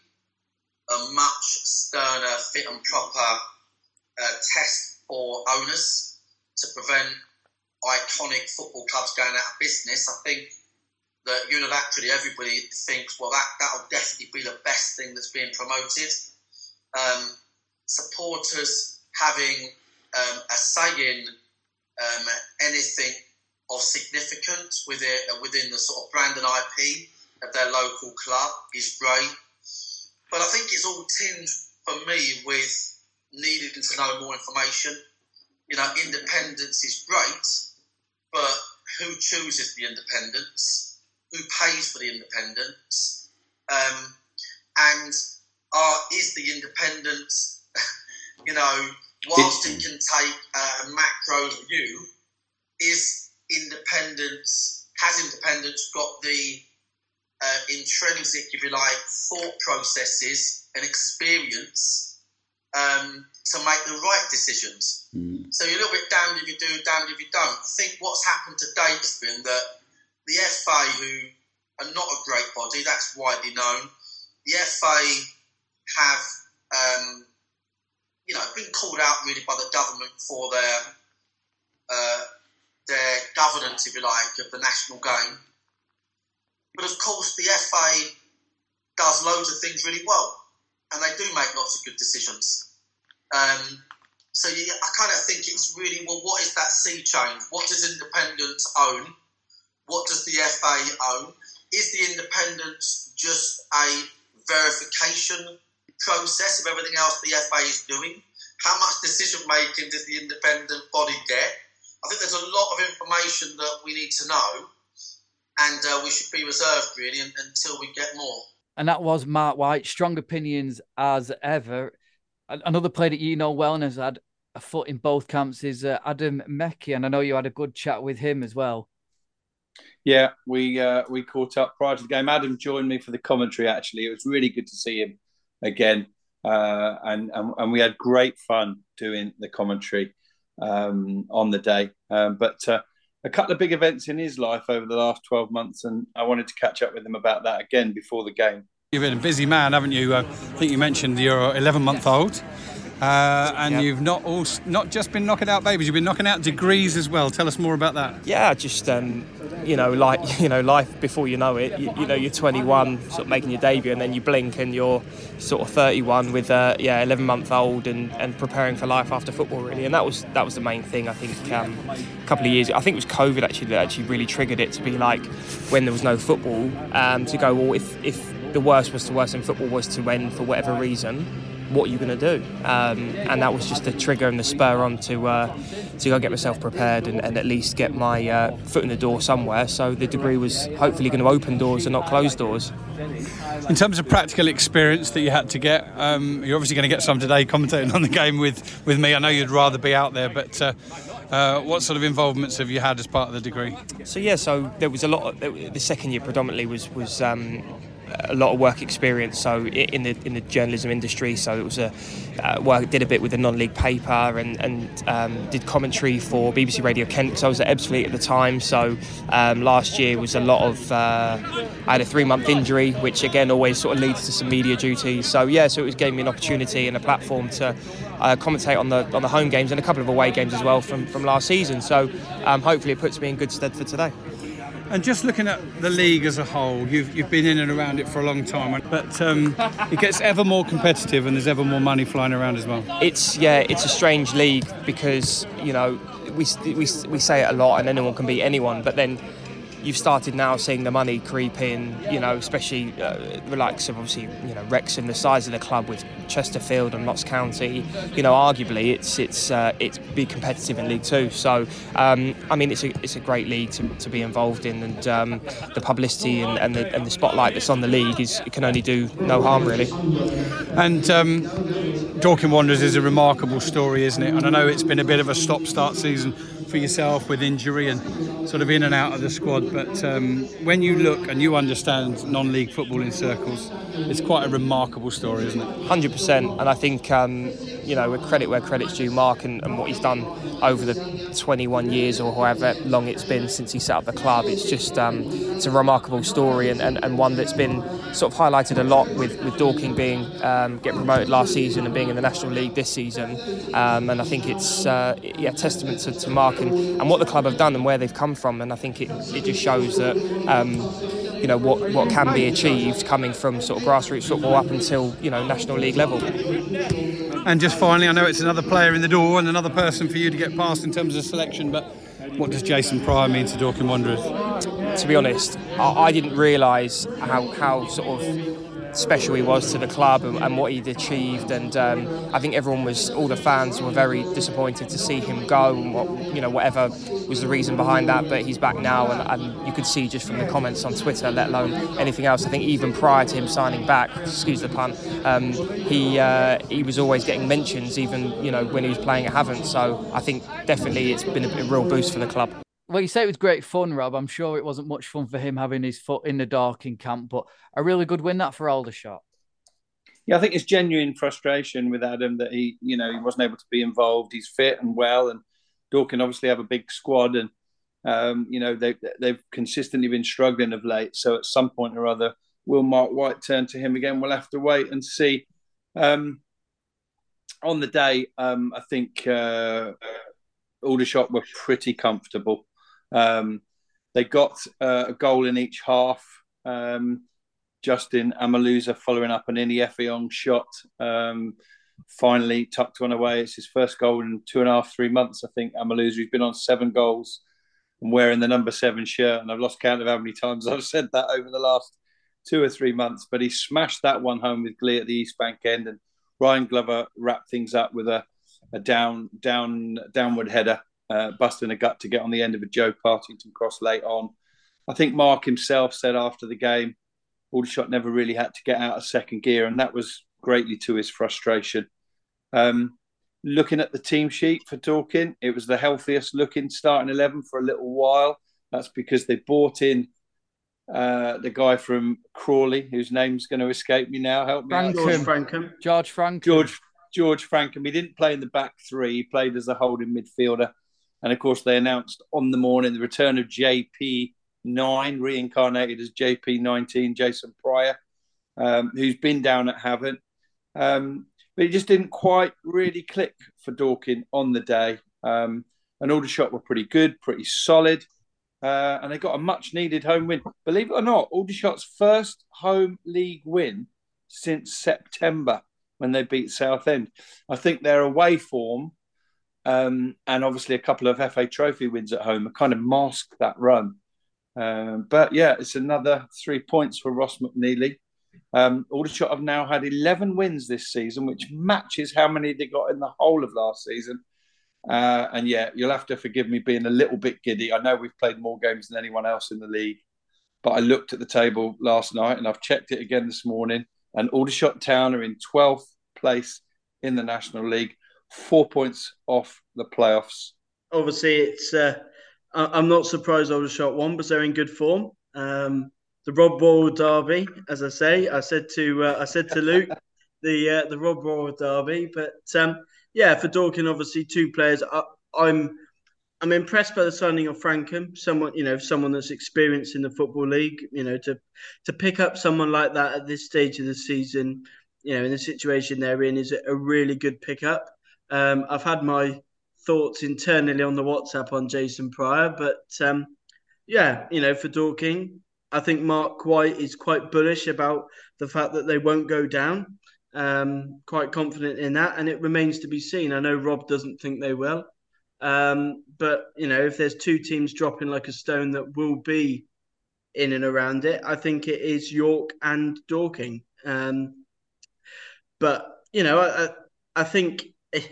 a much sterner, fit and proper uh, test for owners to prevent iconic football clubs going out of business, I think that unilaterally everybody thinks, well, that, that'll definitely be the best thing that's being promoted. Um, supporters having um, a say in um, anything of significance within, uh, within the sort of brand and IP of their local club is great. But I think it's all tinged for me with needing to know more information. You know, independence is great, but who chooses the independence? Who pays for the independence? Um, and are, is the independence, you know, whilst it can take a macro view, is independence, has independence got the uh, intrinsic, if you like, thought processes and experience um, to make the right decisions. Mm. So you're a little bit damned if you do, damned if you don't. I think what's happened to date has been that the FA, who are not a great body, that's widely known, the FA have, um, you know, been called out really by the government for their uh, their governance, if you like, of the national game. But of course, the FA does loads of things really well, and they do make lots of good decisions. Um, so you, I kind of think it's really well, what is that sea change? What does independence own? What does the FA own? Is the independence just a verification process of everything else the FA is doing? How much decision making does the independent body get? I think there's a lot of information that we need to know, and uh, we should be reserved really until we get more. And that was Marc White. Strong opinions as ever. Another player that you know well and has had a foot in both camps is uh, Adam Mekki, and I know you had a good chat with him as well. Yeah, we uh, we caught up prior to the game. Adam joined me for the commentary. Actually, it was really good to see him again, uh, and, and, and we had great fun doing the commentary um, on the day. Um, but uh, a couple of big events in his life over the last twelve months, and I wanted to catch up with him about that again before the game. You've been a busy man, haven't you? Uh, I think you mentioned you're 11 month old. Uh, and yep. you've not all, not just been knocking out babies, you've been knocking out degrees as well. Tell us more about that. Yeah, just um, you know, like you know, life before you know it. You, you, know, you're 21, sort of making your debut, and then you blink and you're sort of 31 with a yeah 11 month old and, and preparing for life after football really. And that was that was the main thing I think. Um, a couple of years, I think it was COVID actually that actually really triggered it to be like when there was no football um, to go well if if the worst was to worst in football was to end for whatever reason what are you going to do? Um, and that was just the trigger and the spur on to uh, to go get myself prepared and, and at least get my uh, foot in the door somewhere. So the degree was hopefully going to open doors and not close doors. In terms of practical experience that you had to get, um, you're obviously going to get some today commentating on the game with, with me. I know you'd rather be out there, but uh, uh, what sort of involvements have you had as part of the degree? So yeah, so there was a lot. Of, the second year predominantly was was um, a lot of work experience. So in the in the journalism industry, so it was a uh, work did a bit with the non-league paper and and um, did commentary for BBC Radio Kent because I was at Ebbsfleet at the time. So um, last year was a lot of uh, I had a three-month injury, which again always sort of leads to some media duties. So yeah, so it was gave me an opportunity and a platform to. Uh, commentate on the on the home games and a couple of away games as well from, from last season. So um, hopefully it puts me in good stead for today. And just looking at the league as a whole, you've, you've been in and around it for a long time, but um, it gets ever more competitive and there's ever more money flying around as well. It's yeah, it's a strange league because you know we, we, we say it a lot and anyone can beat anyone, but then you've started now seeing the money creep in, you know, especially uh, the likes of obviously, you know, Wrexham, the size of the club with Chesterfield and Notts County, you know, arguably it's it's uh, it's be competitive in League Two. So, um, I mean, it's a it's a great league to, to be involved in, and um, the publicity and, and, the and the spotlight that's on the league is can only do no harm really. And um, Dorking Wanderers is a remarkable story, isn't it? And I know it's been a bit of a stop-start season for yourself with injury and sort of in and out of the squad. But um, when you look and you understand non-league football in circles, it's quite a remarkable story, isn't it? Hundred percent. And I think um, you know, with credit where credit's due, Marc and, and, what he's done over the 21 years or however long it's been since he set up the club. It's just um, it's a remarkable story and, and, and, one that's been sort of highlighted a lot with, with Dorking being um, getting promoted last season and being in the National League this season. Um, and I think it's uh, yeah testament to, to Marc and, and what the club have done and where they've come from. And I think it, it just shows that um, you know what what can be achieved coming from sort of grassroots football up until you know national league level. And just finally, I know it's another player in the door and another person for you to get past in terms of selection, but what does Jason Pryor mean to Dorking Wanderers? To be honest, I, I didn't realise how how sort of special he was to the club and, and what he'd achieved. And um, I think everyone was, all the fans were very disappointed to see him go, and what, you know, whatever was the reason behind that. But he's back now, and, and you could see just from the comments on Twitter, let alone anything else. I think even prior to him signing back, excuse the pun, um, he uh, he was always getting mentions, even you know when he was playing at Havant. So I think definitely it's been a, a real boost for the club well, you say it was great fun, Rob. I'm sure it wasn't much fun for him having his foot in the dark in camp, but a really good win that for Aldershot. Yeah, I think it's genuine frustration with Adam that he, you know, he wasn't able to be involved. He's fit and well, and Dorking obviously have a big squad, and um, you know they they've consistently been struggling of late. So at some point or other, will Marc White turn to him again? We'll have to wait and see. Um, on the day, um, I think uh, Aldershot were pretty comfortable. Um, they got uh, a goal in each half. Um, Justin Amaluzor following up an Inih Effiong shot. Um, finally tucked one away. It's his first goal in two and a half, three months, I think. Amaluzor, he's been on seven goals and wearing the number seven shirt. And I've lost count of how many times I've said that over the last two or three months. But he smashed that one home with glee at the East Bank end. And Ryan Glover wrapped things up with a, a down, down, downward header uh, busting a gut to get on the end of a Joe Partington cross late on. I think Marc himself said after the game, Aldershot never really had to get out of second gear, and that was greatly to his frustration. Um, looking at the team sheet for Dorking, it was the healthiest looking starting 11 for a little while. That's because they bought in uh, the guy from Crawley, whose name's going to escape me now. Help me Francomb. George Francomb. George Francomb. George, George Francomb. He didn't play in the back three. He played as a holding midfielder. And of course, they announced on the morning the return of JP9, reincarnated as JP19, Jason Pryor, um, who's been down at Havant. Um, but it just didn't quite really click for Dorking on the day. Um, and Aldershot were pretty good, pretty solid. Uh, and they got a much needed home win. Believe it or not, Aldershot's first home league win since September when they beat Southend. I think their away form um, and obviously a couple of FA Trophy wins at home kind of mask that run. Um, but yeah, it's another three points for Ross McNeely. Um, Aldershot have now had 11 wins this season, which matches how many they got in the whole of last season. Uh, and yeah, you'll have to forgive me being a little bit giddy. I know we've played more games than anyone else in the league, but I looked at the table last night and I've checked it again this morning. And Aldershot Town are in 12th place in the National League, four points off the playoffs. Obviously, it's uh, I'm not surprised Aldershot one, but they're in good form. Um, the Rob Royal Derby, as I say, I said to uh, I said to Luke, the uh, the Rob Royal Derby. But um, yeah, for Dorking, obviously two players. I, I'm I'm impressed by the signing of Francomb, someone you know, someone that's experienced in the football league. You know, to to pick up someone like that at this stage of the season, you know, in the situation they're in, is a really good pickup. Um, I've had my thoughts internally on the WhatsApp on Jason Pryor, but um, yeah, you know, for Dorking, I think Marc White is quite bullish about the fact that they won't go down. Um, quite confident in that, and it remains to be seen. I know Rob doesn't think they will, um, but you know, if there's two teams dropping like a stone that will be in and around it, I think it is York and Dorking. Um, but you know, I, I think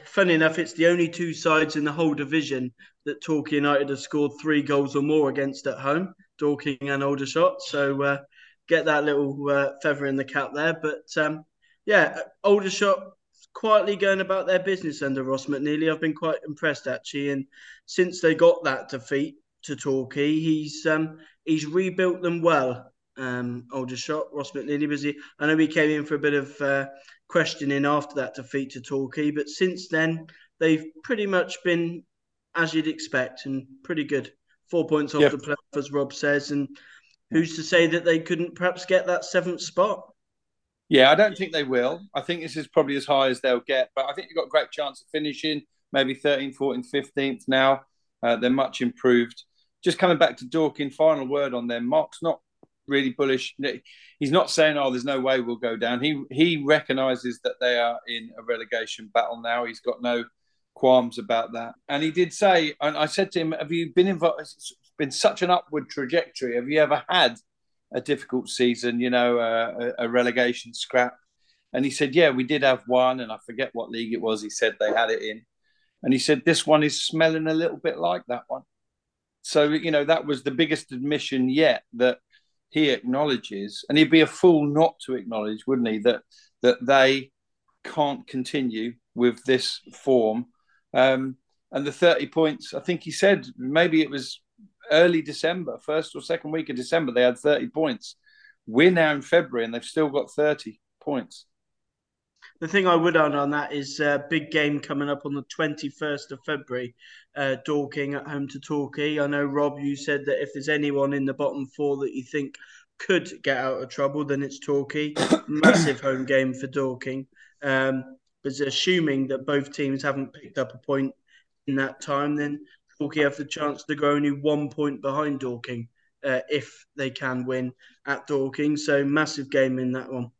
funny enough, it's the only two sides in the whole division that Torquay United have scored three goals or more against at home, Dorking and Aldershot. So uh, get that little uh, feather in the cap there. But um, yeah, Aldershot quietly going about their business under Ross McNeely. I've been quite impressed actually, and since they got that defeat to Torquay, he's um, he's rebuilt them well. Um, Aldershot, Ross McNeely, he, I know he came in for a bit of. Uh, questioning after that defeat to Torquay. But since then, they've pretty much been as you'd expect and pretty good. Four points off yep. the playoff, as Rob says. And who's to say that they couldn't perhaps get that seventh spot? Yeah, I don't think they will. I think this is probably as high as they'll get. But I think you've got a great chance of finishing maybe 13th, 14th, 15th now. Uh, they're much improved. Just coming back to Dorking, final word on them. Marc's not really bullish. He's not saying, "Oh, there's no way we'll go down." He he recognises that they are in a relegation battle now. He's got no qualms about that. And he did say, and I said to him, "Have you been involved? It's been such an upward trajectory. Have you ever had a difficult season? You know, a, a relegation scrap?" And he said, "Yeah, we did have one, and I forget what league it was. He said they had it in." And he said, This one is smelling a little bit like that one. So, you know, that was the biggest admission yet that he acknowledges, and he'd be a fool not to acknowledge, wouldn't he, that that they can't continue with this form. Um, and the 30 points, I think he said maybe it was early December, first or second week of December, they had 30 points. We're now in February and they've still got 30 points. The thing I would add on that is a uh, big game coming up on the 21st of February, uh, Dorking at home to Torquay. I know, Rob, you said that if there's anyone in the bottom four that you think could get out of trouble, then it's Torquay. Massive home game for Dorking. Um, but assuming that both teams haven't picked up a point in that time, then Torquay have the chance to go only one point behind Dorking uh, if they can win at Dorking. So massive game in that one.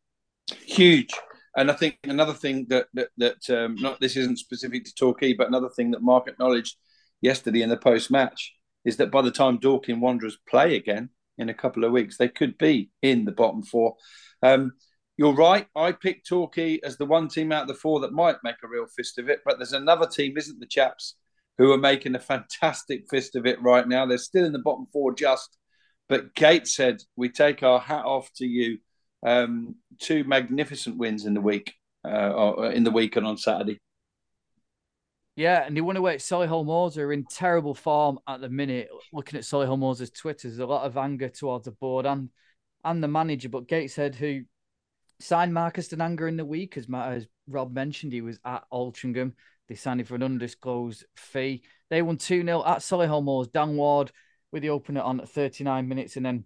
Huge. And I think another thing that that, that um, not this isn't specific to Torquay, but another thing that Marc acknowledged yesterday in the post match is that by the time Dorking Wanderers play again in a couple of weeks, they could be in the bottom four. Um, you're right. I picked Torquay as the one team out of the four that might make a real fist of it, but there's another team, isn't the chaps, who are making a fantastic fist of it right now. They're still in the bottom four, just. But Gateshead, we take our hat off to you um, two magnificent wins in the week, uh, in the week and on Saturday. Yeah, and you wonder where Solihull Moors are in terrible form at the minute. Looking at Solihull Moors' Twitter, there's a lot of anger towards the board and and the manager. But Gateshead, who signed Marcus Dinanga in the week, as, as Rob mentioned, he was at Altrincham. They signed him for an undisclosed fee. They won 2 0 at Solihull Moors. Dan Ward with the opener on 39 minutes, and then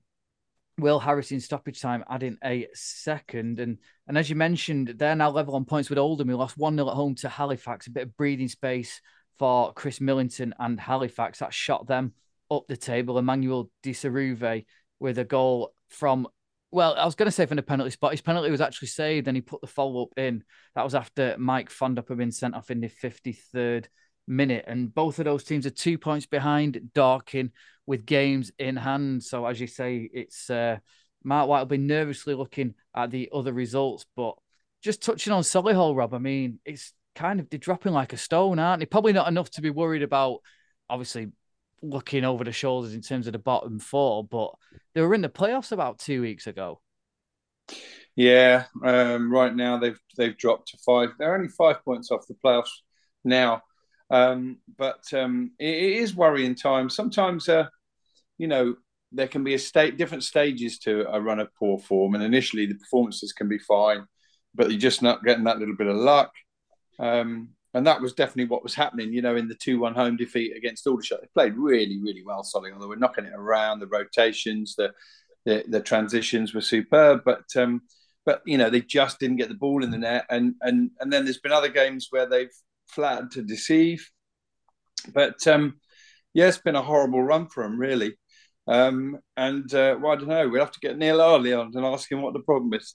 Will Harris in stoppage time adding a second. And and as you mentioned, they're now level on points with Oldham, who lost 1 0 at home to Halifax. A bit of breathing space for Chris Millington and Halifax. That shot them up the table. Emmanuel Di Saruve with a goal from, well, I was going to say from the penalty spot. His penalty was actually saved and he put the follow up in. That was after Mike Fondop had been sent off in the 53rd minute. And both of those teams are two points behind Dorking with games in hand. So as you say, it's uh, Marc White will be nervously looking at the other results. But just touching on Solihull, Rob, I mean, it's kind of they're dropping like a stone, aren't they? Probably not enough to be worried about, obviously, looking over the shoulders in terms of the bottom four, but they were in the playoffs about two weeks ago. Yeah, um, right now they've they've dropped to five. They're only five points off the playoffs now, um, but um, it, it is worrying times. Sometimes, uh, you know, there can be a state different stages to a run of poor form, and initially the performances can be fine, but you're just not getting that little bit of luck. Um, and that was definitely what was happening. You know, in the two-one home defeat against Aldershot, they played really, really well. Solihull, they were knocking it around. The rotations, the the, the transitions were superb, but um, but you know they just didn't get the ball in the net. And and and then there's been other games where they've flattered to deceive. But um, yeah, it's been a horrible run for him, really. Um, and uh, well, I don't know. We'll have to get Neil Ardley on and ask him what the problem is.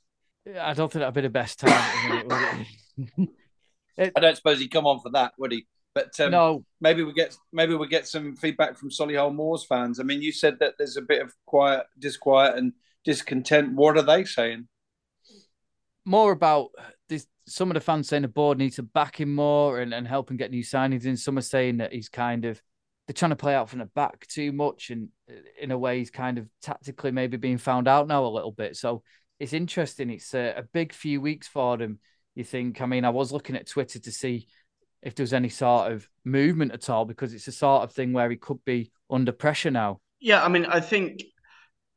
I don't think that'd be the best time. it, I don't suppose he'd come on for that, would he? But um, no, maybe we get maybe we get some feedback from Solihull Moors fans. I mean, you said that there's a bit of quiet, disquiet, and discontent. What are they saying? More about this. Some of the fans saying the board needs to back him more and, and help him get new signings in. Some are saying that he's kind of they're trying to play out from the back too much, and in a way, he's kind of tactically maybe being found out now a little bit. So it's interesting. It's a, a big few weeks for them you think? I mean, I was looking at Twitter to see if there was any sort of movement at all because it's a sort of thing where he could be under pressure now. Yeah, I mean, I think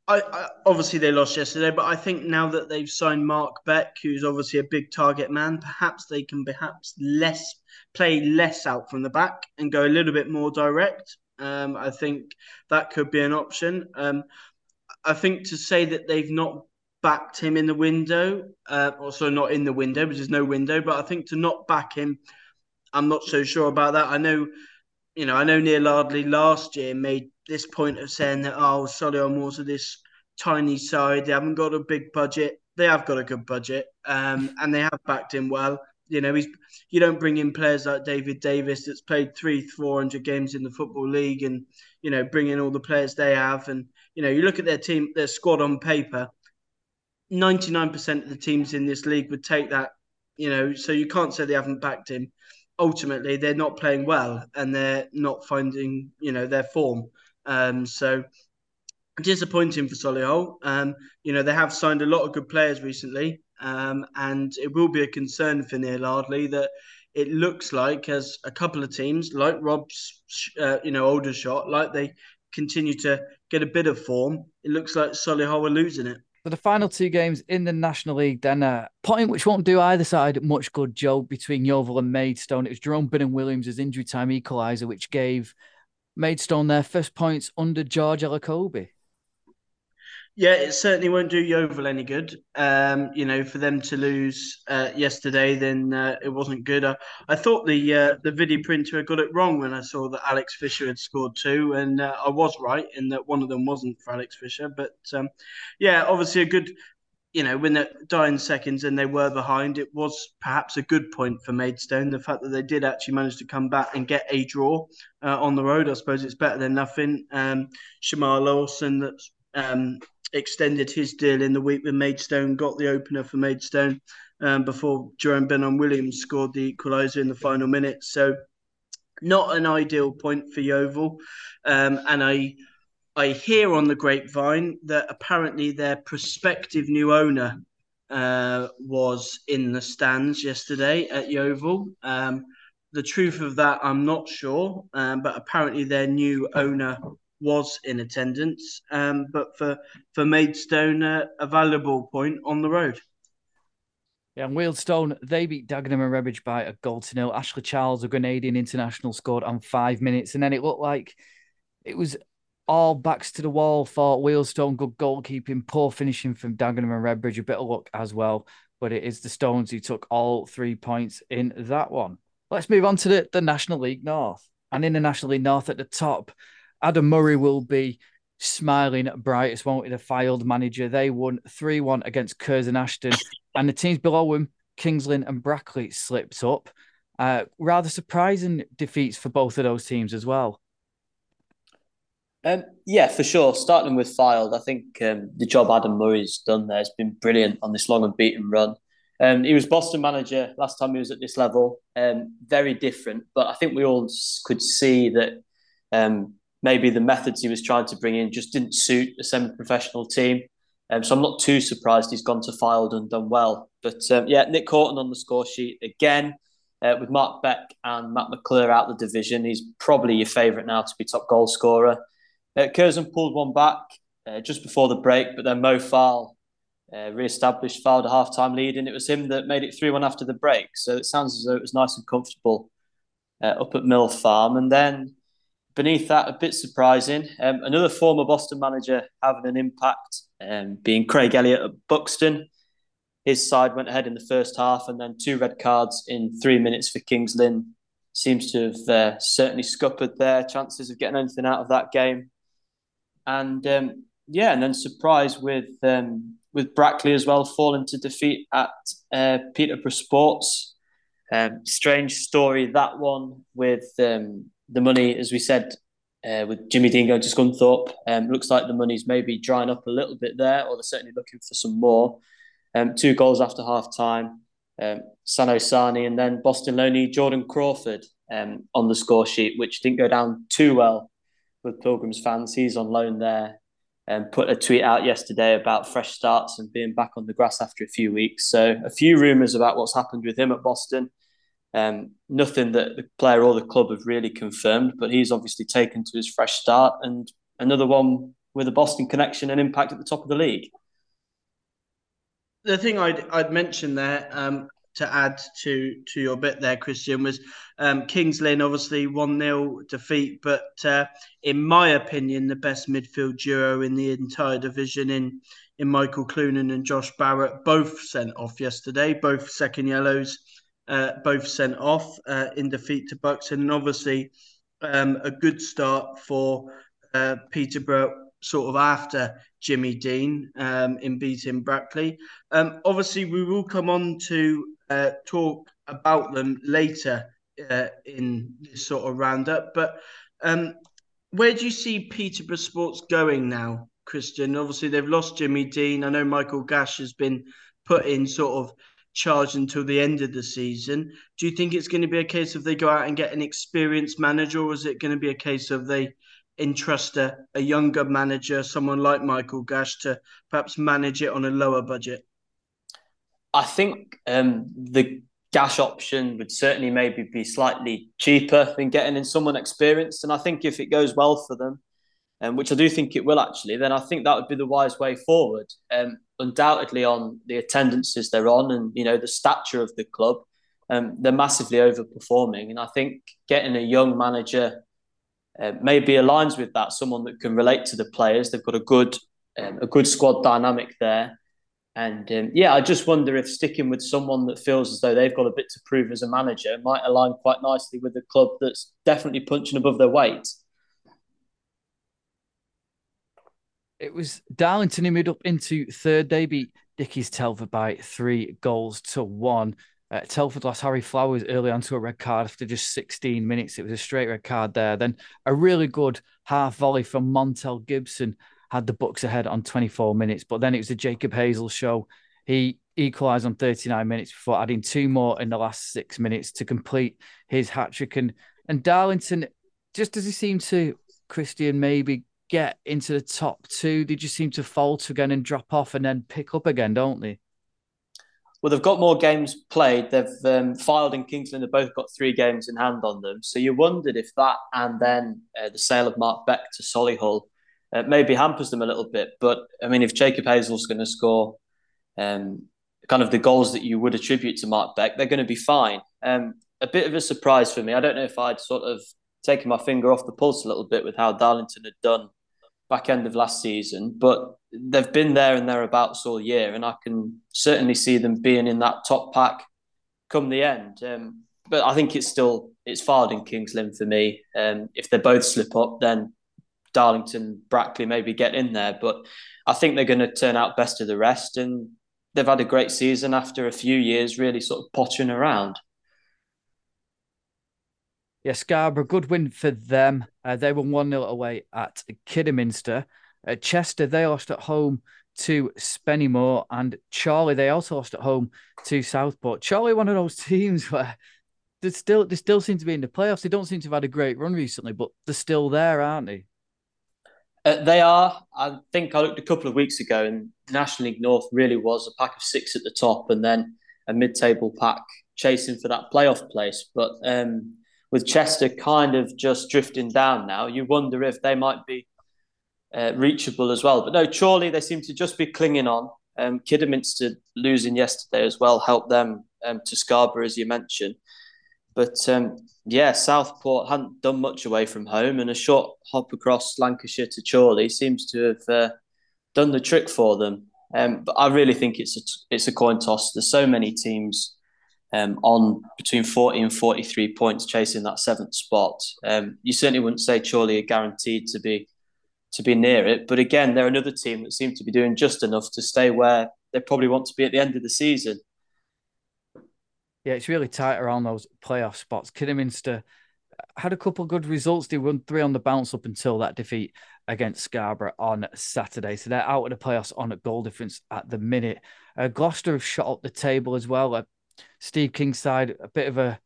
I, I, obviously they lost yesterday, but I think now that they've signed Mark Beck, who's obviously a big target man, perhaps they can perhaps less play less out from the back and go a little bit more direct. Um, I think that could be an option. Um, I think to say that they've not backed him in the window. Uh, also, not in the window, because there's no window. But I think to not back him, I'm not so sure about that. I know, you know, I know Neil Ardley last year made this point of saying that oh, Solihull Moors are this tiny side. They haven't got a big budget. They have got a good budget, um, and they have backed him well. You know, he's you don't bring in players like David Davis that's played three, four hundred games in the football league, and you know, bring in all the players they have, and you know, you look at their team, their squad on paper 99% of the teams in this league would take that, you know, so you can't say they haven't backed him. Ultimately, they're not playing well and they're not finding, you know, their form. Um, so disappointing for Solihull. Um, you know, they have signed a lot of good players recently, um, and it will be a concern for Neil Ardley that it looks like as a couple of teams, like Rob's, uh, you know, Aldershot, like they continue to get a bit of form, it looks like Solihull are losing it. So the final two games in the National League, then a point which won't do either side much good, Joe, between Yeovil and Maidstone. It was Jerome Binnon-Williams' injury time equaliser, which gave Maidstone their first points under George Elokobi. Yeah, it certainly won't do Yeovil any good. Um, you know, for them to lose uh, yesterday, then uh, it wasn't good. I, I thought the uh, the video printer got it wrong when I saw that Alex Fisher had scored two, and uh, I was right in that one of them wasn't for Alex Fisher. But um, yeah, obviously a good, you know, when they're dying seconds and they were behind, it was perhaps a good point for Maidstone. The fact that they did actually manage to come back and get a draw uh, on the road, I suppose it's better than nothing. Um, Shamar Lawson, that's um, extended his deal in the week with Maidstone, got the opener for Maidstone um, before Jerome Binnon-Williams scored the equaliser in the final minutes. So, not an ideal point for Yeovil. Um, and I, I hear on the grapevine that apparently their prospective new owner uh, was in the stands yesterday at Yeovil. Um, the truth of that, I'm not sure, um, but apparently their new owner was in attendance, um, but for for Maidstone, uh, a valuable point on the road. Yeah, and Wealdstone, they beat Dagenham and Redbridge by a goal to nil. Ashley Charles, a Grenadian international, scored on five minutes. And then it looked like it was all backs to the wall for Wealdstone. Good goalkeeping, poor finishing from Dagenham and Redbridge. A bit of luck as well. But it is the Stones who took all three points in that one. Let's move on to the, the National League North. And in the National League North at the top, Adam Murray will be smiling brightest, won't he? The Fylde manager. They won 3 1 against Curzon Ashton. And the teams below him, Kings Lynn and Brackley, slipped up. Uh, rather surprising defeats for both of those teams as well. Um, yeah, for sure. Starting with Fylde, I think um, the job Adam Murray's done there has been brilliant on this long and beaten run. Um, he was Boston manager last time he was at this level. Um, very different, but I think we all could see that um, maybe the methods he was trying to bring in just didn't suit a semi-professional team. Um, so I'm not too surprised he's gone to Fylde and done well. But um, yeah, Nick Haughton on the score sheet again. Uh, with Mark Beck and Matt McClure out the division, he's probably your favourite now to be top goal scorer. Uh, Curzon pulled one back uh, just before the break, but then Mo Faal uh, re-established Fylde a half-time lead, and it was him that made it 3-1 after the break. So it sounds as though it was nice and comfortable uh, up at Mill Farm. And then beneath that, a bit surprising, um, another former Boston manager having an impact, um, being Craig Elliott at Buxton. His side went ahead in the first half, and then two red cards in three minutes for Kings Lynn seems to have uh, certainly scuppered their chances of getting anything out of that game. And um, yeah, and then surprise with um, with Brackley as well, falling to defeat at uh, Peterborough Sports. Um, strange story that one with um, the money, as we said, uh, with Jimmy Dean going to Scunthorpe. Um, looks like the money's maybe drying up a little bit there, or they're certainly looking for some more. Um, two goals after half time. Um, Sano Sani and then Boston Loney Jordan Crawford um, on the score sheet, which didn't go down too well with Pilgrims fans. He's on loan there and put a tweet out yesterday about fresh starts and being back on the grass after a few weeks. So a few rumours about what's happened with him at Boston. Um, nothing that the player or the club have really confirmed, but he's obviously taken to his fresh start and another one with a Boston connection and impact at the top of the league. The thing I'd, I'd mention there um, to add to to your bit there, Christian, was um, Kings Lynn obviously 1 0 defeat, but uh, in my opinion, the best midfield duo in the entire division in in Michael Clunan and Josh Barrett, both sent off yesterday, both second yellows uh, both sent off uh, in defeat to Buxton, and obviously um, a good start for uh, Peterborough, sort of after Jimmy Dean um, in beating Brackley. Um, obviously, we will come on to uh, talk about them later uh, in this sort of roundup, but um, where do you see Peterborough Sports going now, Christian? Obviously, they've lost Jimmy Dean. I know Michael Gash has been put in sort of charged until the end of the season. Do you think it's going to be a case of they go out and get an experienced manager, or is it going to be a case of they entrust a, a younger manager, someone like Michael Gash, to perhaps manage it on a lower budget? I think um, the Gash option would certainly maybe be slightly cheaper than getting in someone experienced. And I think if it goes well for them, um, which I do think it will actually, then I think that would be the wise way forward. Um, undoubtedly, on the attendances they're on and you know the stature of the club, um, they're massively overperforming. And I think getting a young manager uh, maybe aligns with that, someone that can relate to the players. They've got a good um, a good squad dynamic there. And um, yeah, I just wonder if sticking with someone that feels as though they've got a bit to prove as a manager might align quite nicely with a club that's definitely punching above their weight. It was Darlington who moved up into third. They beat Dickies Telford by three goals to one. Uh, Telford lost Harry Flowers early on to a red card after just 16 minutes. It was a straight red card there. Then a really good half volley from Montel Gibson had the Bucks ahead on 24 minutes. But then it was the Jacob Hazel show. He equalised on 39 minutes before adding two more in the last six minutes to complete his hat trick. And, and Darlington, just as he seemed to, Christian, maybe get into the top two, they just seem to falter again and drop off and then pick up again, don't they? Well, they've got more games played. They've um, Fylde and Kings Lynn have both got three games in hand on them. So you wondered if that and then uh, the sale of Mark Beck to Solihull uh, maybe hampers them a little bit. But I mean, if Jacob Hazel's going to score um, kind of the goals that you would attribute to Mark Beck, they're going to be fine. Um, a bit of a surprise for me. I don't know if I'd sort of taken my finger off the pulse a little bit with how Darlington had done back end of last season, but they've been there and thereabouts all year, and I can certainly see them being in that top pack come the end. Um, but I think it's still it's Fylde and Kings Lynn for me. Um, if they both slip up, then Darlington, Brackley maybe get in there. But I think they're going to turn out best of the rest, and they've had a great season after a few years really sort of pottering around. Yeah, Scarborough, good win for them. Uh, they were 1 0 away at Kidderminster. Uh, Chester, they lost at home to Spennymoor. And Chorley, they also lost at home to Southport. Chorley, one of those teams where they still they still seem to be in the playoffs. They don't seem to have had a great run recently, but they're still there, aren't they? Uh, they are. I think I looked a couple of weeks ago, and National League North really was a pack of six at the top, and then a mid-table pack chasing for that playoff place. But um, with Chester kind of just drifting down now, you wonder if they might be uh, reachable as well. But no, Chorley, they seem to just be clinging on. Um, Kidderminster losing yesterday as well helped them um, to Scarborough, as you mentioned. But um, yeah, Southport hadn't done much away from home, and a short hop across Lancashire to Chorley seems to have uh, done the trick for them. Um, but I really think it's a it's a coin toss. There's so many teams um, on between 40 and 43 points chasing that seventh spot. Um, you certainly wouldn't say Chorley are guaranteed to be to be near it. But again, they're another team that seem to be doing just enough to stay where they probably want to be at the end of the season. Yeah, it's really tight around those playoff spots. Kidderminster had a couple good results. They won three on the bounce up until that defeat against Scarborough on Saturday. So they're out of the playoffs on a goal difference at the minute. Uh, Gloucester have shot up the table as well. Uh, Steve King's side, a bit of a,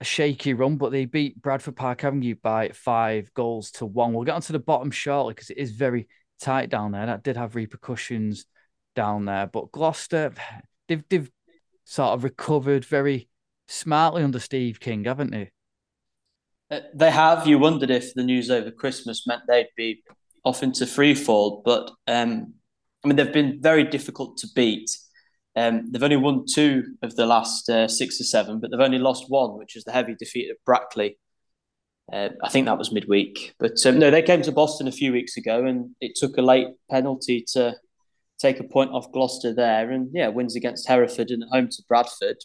a shaky run, but they beat Bradford Park Avenue by five goals to one. We'll get onto the bottom shortly because it is very tight down there. That did have repercussions down there. But Gloucester, they've, they've sort of recovered very smartly under Steve King, haven't they? Uh, they have. You wondered if the news over Christmas meant they'd be off into free fall, but um, I mean they've been very difficult to beat. Um, they've only won two of the last uh, six or seven, but they've only lost one, which is the heavy defeat at Brackley. Uh, I think that was midweek. But um, no, they came to Boston a few weeks ago, and it took a late penalty to take a point off Gloucester there, and yeah, wins against Hereford and home to Bradford.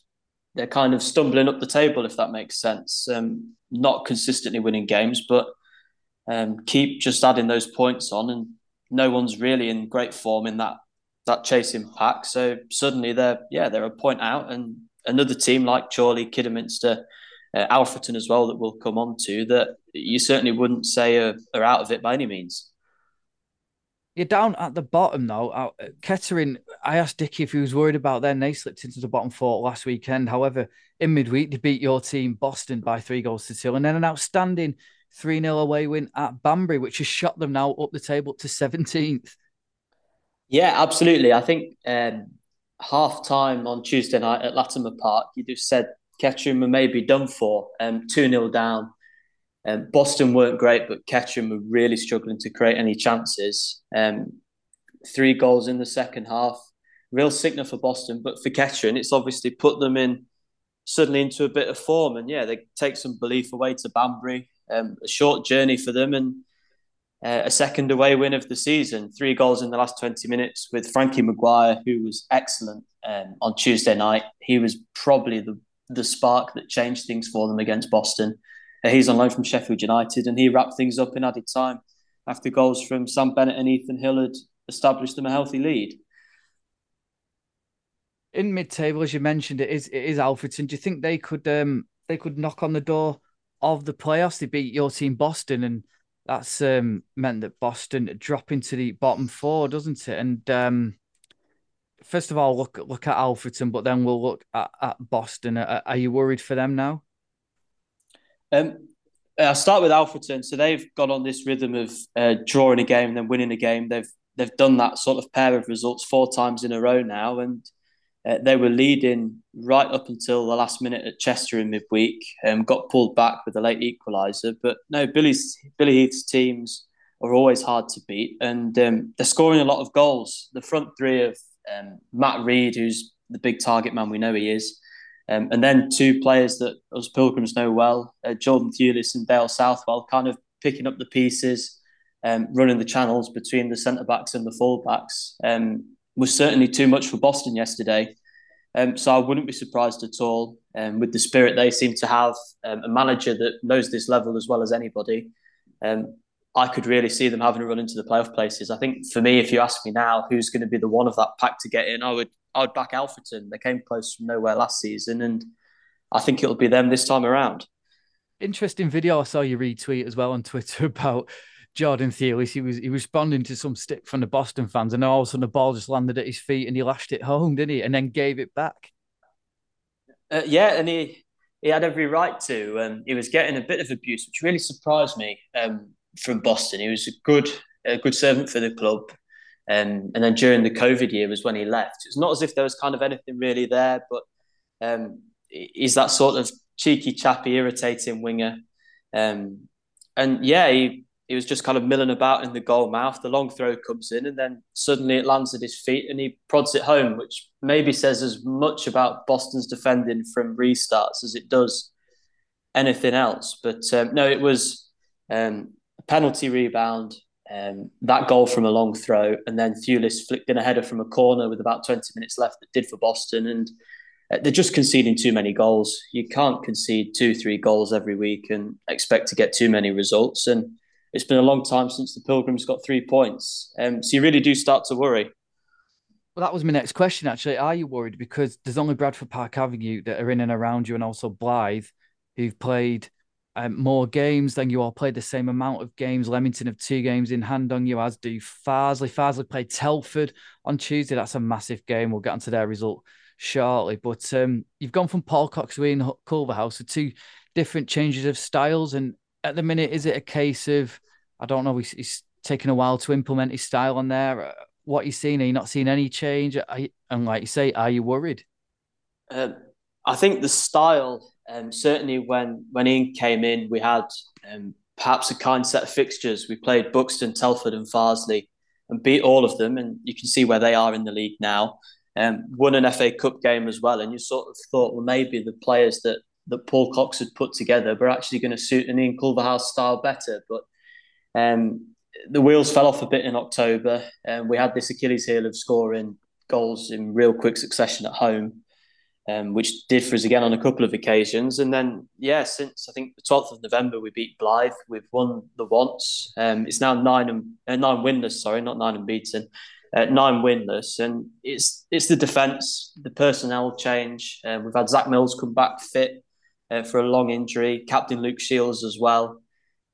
They're kind of stumbling up the table, if that makes sense. Um, not consistently winning games, but um, keep just adding those points on, and no one's really in great form in that that chasing pack. So suddenly they're yeah they're a point out, and another team like Chorley, Kidderminster, uh, Alfreton as well that we'll come on to that you certainly wouldn't say are, are out of it by any means. You're down at the bottom though. Uh, Kettering, I asked Dickie if he was worried about them. They slipped into the bottom four last weekend. However, in midweek, they beat your team, Boston, by three goals to two. And then an outstanding 3 0 away win at Banbury, which has shot them now up the table to 17th. Yeah, absolutely. I think um, half time on Tuesday night at Latimer Park, you just said Kettering were maybe done for, um, 2 0 down. Um, Boston weren't great, but Kettering were really struggling to create any chances. Um, three goals in the second half, real signal for Boston, but for Kettering, it's obviously put them in suddenly into a bit of form. And yeah, they take some belief away to Banbury. Um, a short journey for them and uh, a second away win of the season. Three goals in the last 20 minutes with Frankie Maguire, who was excellent um, on Tuesday night. He was probably the, the spark that changed things for them against Boston. Uh, he's on loan from Sheffield United, and he wrapped things up in added time after goals from Sam Bennett and Ethan Hill had established them a healthy lead. In mid-table, as you mentioned, it is it is Alfreton. Do you think they could um they could knock on the door of the playoffs? They beat your team Boston, and that's um meant that Boston drop into the bottom four, doesn't it? And um first of all, look look at Alfreton, but then we'll look at, at Boston. Are, are you worried for them now? Um, I'll start with Alfreton. So they've gone on this rhythm of uh, drawing a game and then winning a game. They've they've done that sort of pair of results four times in a row now, and uh, they were leading right up until the last minute at Chester in midweek. Um, got pulled back with a late equaliser, but no, Billy's Billy Heath's teams are always hard to beat, and um, they're scoring a lot of goals. The front three of um, Matt Reed, who's the big target man we know he is. Um, and then two players that us Pilgrims know well, uh, Jordan Thewlis and Dale Southwell, kind of picking up the pieces, um, running the channels between the centre backs and the full backs, um, was certainly too much for Boston yesterday. Um, so I wouldn't be surprised at all um, with the spirit they seem to have, um, a manager that knows this level as well as anybody. I could really see them having a run into the playoff places. I think for me, if you ask me now, who's going to be the one of that pack to get in, I would I would back Alfreton. They came close from nowhere last season, and I think it'll be them this time around. Interesting video I saw you retweet as well on Twitter about Jordan Thewlis. He was he was responding to some stick from the Boston fans, and all of a sudden the ball just landed at his feet, and he lashed it home, didn't he? And then gave it back. Uh, yeah, and he he had every right to. Um, he was getting a bit of abuse, which really surprised me um, from Boston. He was a good a good servant for the club. Um, and then during the COVID year was when he left. It's not as if there was kind of anything really there, but um, he's that sort of cheeky, chappy, irritating winger. Um, and yeah, he, he was just kind of milling about in the goal mouth. The long throw comes in, and then suddenly it lands at his feet and he prods it home, which maybe says as much about Boston's defending from restarts as it does anything else. But um, no, it was um, a penalty rebound um, that goal from a long throw, and then Thewlis flicked in a header from a corner with about 20 minutes left that did for Boston. And uh, they're just conceding too many goals. You can't concede two, three goals every week and expect to get too many results. And it's been a long time since the Pilgrims got three points. Um, so you really do start to worry. Well, that was my next question, actually. Are you worried? Because there's only Bradford Park Avenue that are in and around you, and also Blyth, who've played um, more games than you all played the same amount of games. Leamington have two games in hand on you, as do Farsley. Farsley played Telford on Tuesday. That's a massive game. We'll get onto their result shortly. But um, you've gone from Paul Cox to Ian Culverhouse, so two different changes of styles. And at the minute, is it a case of, I don't know, he's, he's taken a while to implement his style on there? Uh, what you seeing? Are you not seeing any change? You, and like you say, are you worried? Um, I think the style um, certainly when when Ian came in, we had um, perhaps a kind set of fixtures. We played Buxton, Telford, and Farsley, and beat all of them. And you can see where they are in the league now. Um, won an FA Cup game as well, and you sort of thought, well, maybe the players that that Paul Cox had put together were actually going to suit an Ian Culverhouse style better. But um, the wheels fell off a bit in October, and we had this Achilles heel of scoring goals in real quick succession at home um, which did for us again on a couple of occasions. And then, yeah, since I think the 12th of November, we beat Blyth. We've won the once. Um, it's now nine and uh, nine winless. Sorry, not nine and beaten. Uh, nine winless, and it's it's the defence, the personnel change. Uh, we've had Zach Mills come back fit uh, for a long injury. Captain Luke Shields as well.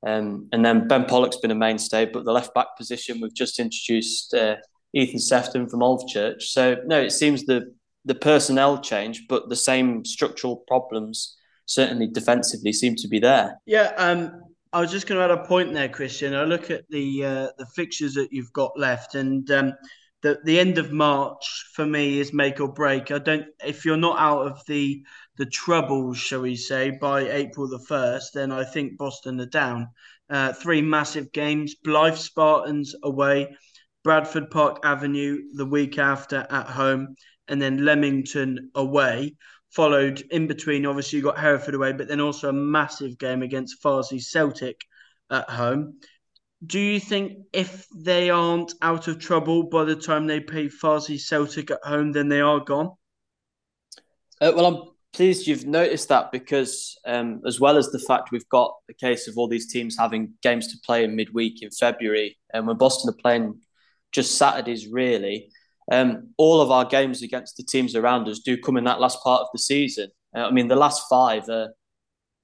Um, and then Ben Pollock's been a mainstay, but the left back position we've just introduced uh, Ethan Sefton from Alvechurch. So no, it seems the the personnel change, but the same structural problems certainly defensively seem to be there. Yeah, um, I was just going to add a point there, Christian. I look at the uh, the fixtures that you've got left, and um, the the end of March for me is make or break. I don't if you're not out of the the troubles, shall we say, by April the first, then I think Boston are down. Uh, three massive games: Blyth Spartans away, Bradford Park Avenue the week after at home, and then Leamington away. Followed in between, obviously, you got Hereford away, but then also a massive game against Farsley Celtic at home. Do you think if they aren't out of trouble by the time they play Farsley Celtic at home, then they are gone? Uh, well, I'm pleased you've noticed that because, um, as well as the fact we've got the case of all these teams having games to play in midweek in February, and when Boston are playing just Saturdays, really, um, all of our games against the teams around us do come in that last part of the season. Uh, I mean, the last five are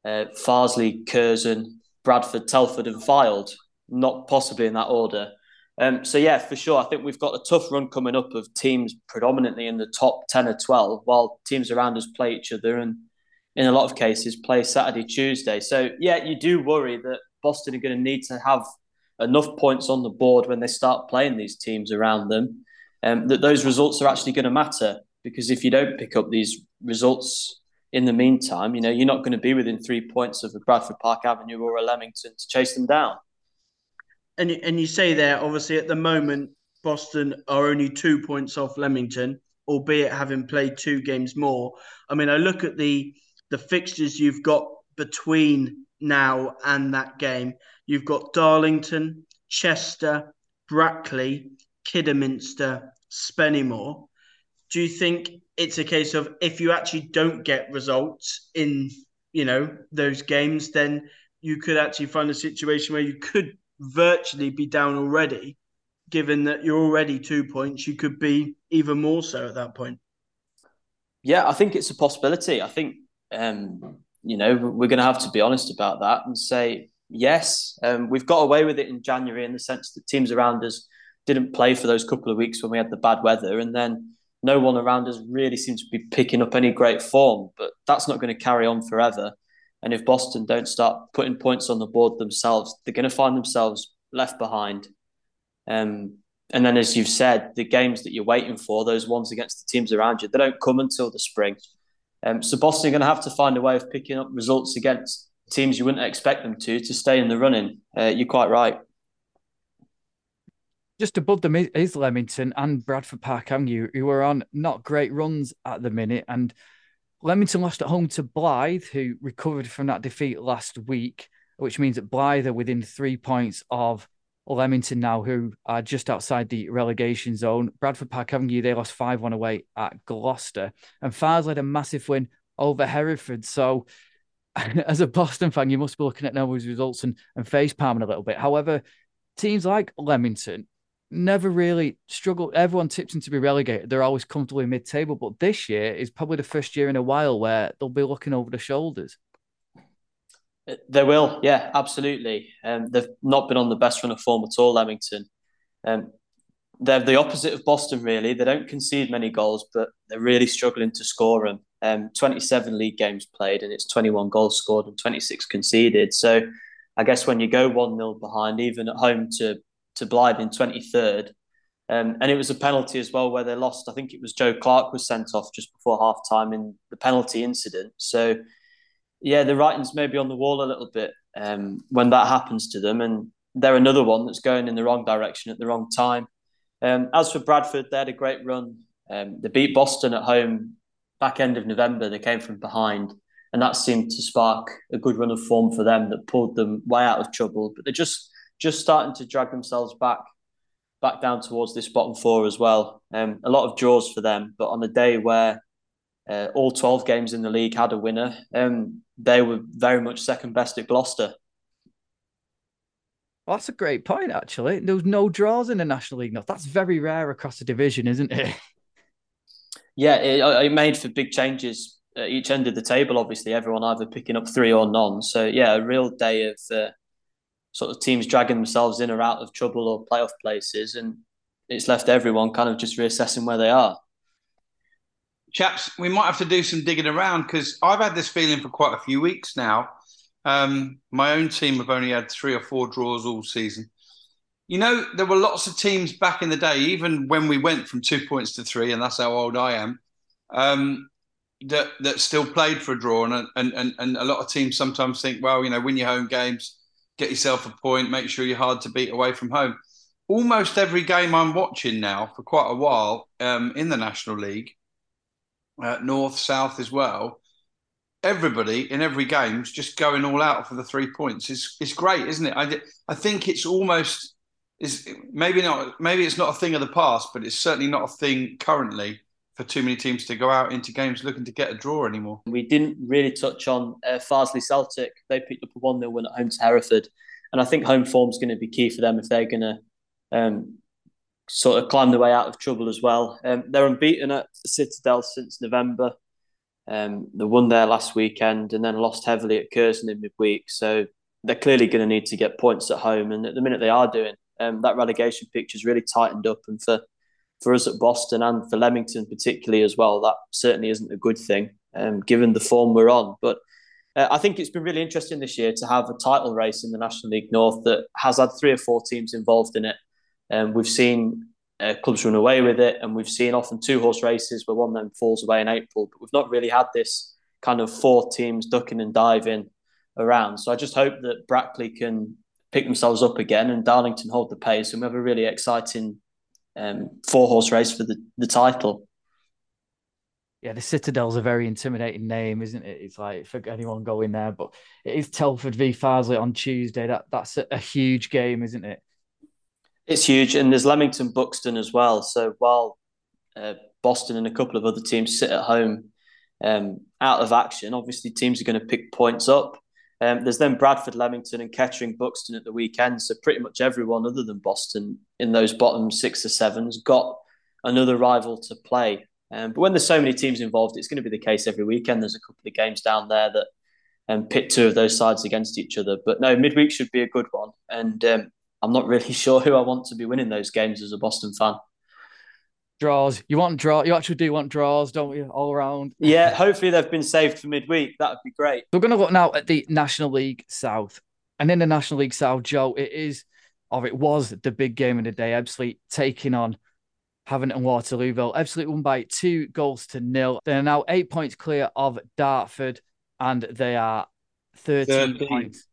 uh, Farsley, Curzon, Bradford, Telford, and Fylde, not possibly in that order. Um, so, yeah, for sure, I think we've got a tough run coming up of teams predominantly in the top 10 or 12, while teams around us play each other and, in a lot of cases, play Saturday, Tuesday. So, yeah, you do worry that Boston are going to need to have enough points on the board when they start playing these teams around them um, that those results are actually going to matter. Because if you don't pick up these results in the meantime, you know, you're not going to be within three points of a Bradford Park Avenue or a Leamington to chase them down. And, and you say there, obviously, at the moment, Boston are only two points off Leamington, albeit having played two games more. I mean, I look at the the fixtures you've got between now and that game. You've got Darlington, Chester, Brackley, Kidderminster, Spennymoor. Do you think it's a case of if you actually don't get results in you know those games, then you could actually find a situation where you could virtually be down already, given that you're already two points, you could be even more so at that point. Yeah, I think it's a possibility. I think um, you know, we're going to have to be honest about that and say yes, um, we've got away with it in January in the sense that teams around us didn't play for those couple of weeks when we had the bad weather, and then no one around us really seems to be picking up any great form. But that's not going to carry on forever. And if Boston don't start putting points on the board themselves, they're going to find themselves left behind. Um, and then, as you've said, the games that you're waiting for, those ones against the teams around you, they don't come until the spring. Um, so Boston are going to have to find a way of picking up results against teams you wouldn't expect them to to stay in the running. Uh, you're quite right. Just above them is Leamington and Bradford Park Avenue, who are on not great runs at the minute. And Leamington lost at home to Blyth, who recovered from that defeat last week, which means that Blyth are within three points of Leamington now, who are just outside the relegation zone. Bradford Park Avenue, they lost 5 1 away at Gloucester. And Farsley had a massive win over Hereford. So, as a Boston fan, you must be looking at those results and, and face palming a little bit. However, teams like Leamington never really struggle. Everyone tips them to be relegated. They're always comfortably mid table. But this year is probably the first year in a while where they'll be looking over the shoulders. They will, yeah, absolutely. Um, they've not been on the best run of form at all, Leamington. Um, they're the opposite of Boston, really. They don't concede many goals, but they're really struggling to score them. Um, 27 league games played, and it's 21 goals scored and 26 conceded. So I guess when you go 1 0 behind, even at home to, to Blyth in 23rd, um, and it was a penalty as well where they lost. I think it was Joe Clark was sent off just before half time in the penalty incident. So yeah, the writing's maybe on the wall a little bit um, when that happens to them, and they're another one that's going in the wrong direction at the wrong time. Um, as for Bradford, they had a great run. Um, they beat Boston at home back end of November. They came from behind, and that seemed to spark a good run of form for them that pulled them way out of trouble. But they're just just starting to drag themselves back back down towards this bottom four as well. Um, a lot of draws for them, but on a day where uh, all 12 games in the league had a winner. Um, they were very much second best at Gloucester. Well, that's a great point, actually. There was no draws in the National League North. That's very rare across the division, isn't it? Yeah, it, it made for big changes at each end of the table. Obviously, everyone either picking up three or none. So, yeah, a real day of uh, sort of teams dragging themselves in or out of trouble or playoff places. And it's left everyone kind of just reassessing where they are chaps, we might have to do some digging around because I've had this feeling for quite a few weeks now. Um, my own team have only had three or four draws all season. You know, there were lots of teams back in the day, even when we went from two points to three, and that's how old I am, um, that that still played for a draw. And, and, and, and a lot of teams sometimes think, well, you know, win your home games, get yourself a point, make sure you're hard to beat away from home. Almost every game I'm watching now for quite a while um, in the National League, uh, north, south as well. Everybody in every game is just going all out for the three points. It's it's great, isn't it? I I think it's almost is maybe not maybe it's not a thing of the past, but it's certainly not a thing currently for too many teams to go out into games looking to get a draw anymore. We didn't really touch on uh, Farsley Celtic. They picked up a 1 0 win at home to Hereford. And I think home form is going to be key for them if they're going to um, sort of climb their way out of trouble as well. Um, they're unbeaten at Citadel since November. Um, they won there last weekend and then lost heavily at Curzon in midweek. So they're clearly going to need to get points at home. And at the minute they are doing, um, that relegation picture's really tightened up. And for, for us at Boston and for Leamington particularly as well, that certainly isn't a good thing, um, given the form we're on. But uh, I think it's been really interesting this year to have a title race in the National League North that has had three or four teams involved in it. Um, we've seen uh, clubs run away with it, and we've seen often two horse races where one of them falls away in April, but we've not really had this kind of four teams ducking and diving around. So I just hope that Brackley can pick themselves up again and Darlington hold the pace, and we have a really exciting um, four horse race for the, the title. Yeah, the Citadel's a very intimidating name, isn't it? It's like for anyone going there, but it is Telford v Farsley on Tuesday. That that's a, a huge game, isn't it? It's huge, and there's Leamington Buxton as well. So while uh, Boston and a couple of other teams sit at home um, out of action, obviously teams are going to pick points up. Um, there's then Bradford, Leamington, and Kettering Buxton at the weekend. So pretty much everyone other than Boston in those bottom six or seven has got another rival to play. Um, but when there's so many teams involved, it's going to be the case every weekend. There's a couple of games down there that and pit two of those sides against each other. But no, midweek should be a good one, and um, I'm not really sure who I want to be winning those games as a Boston fan. Draws. You want draw? You actually do want draws, don't you? All around. Yeah. Hopefully they've been saved for midweek. That would be great. We're going to look now at the National League South, and in the National League South, Joe, it is, or it was the big game of the day. Ebbsfleet taking on Havant and Waterlooville. Ebbsfleet won by two goals to nil. They are now eight points clear of Dartford, and they are 13, 13. points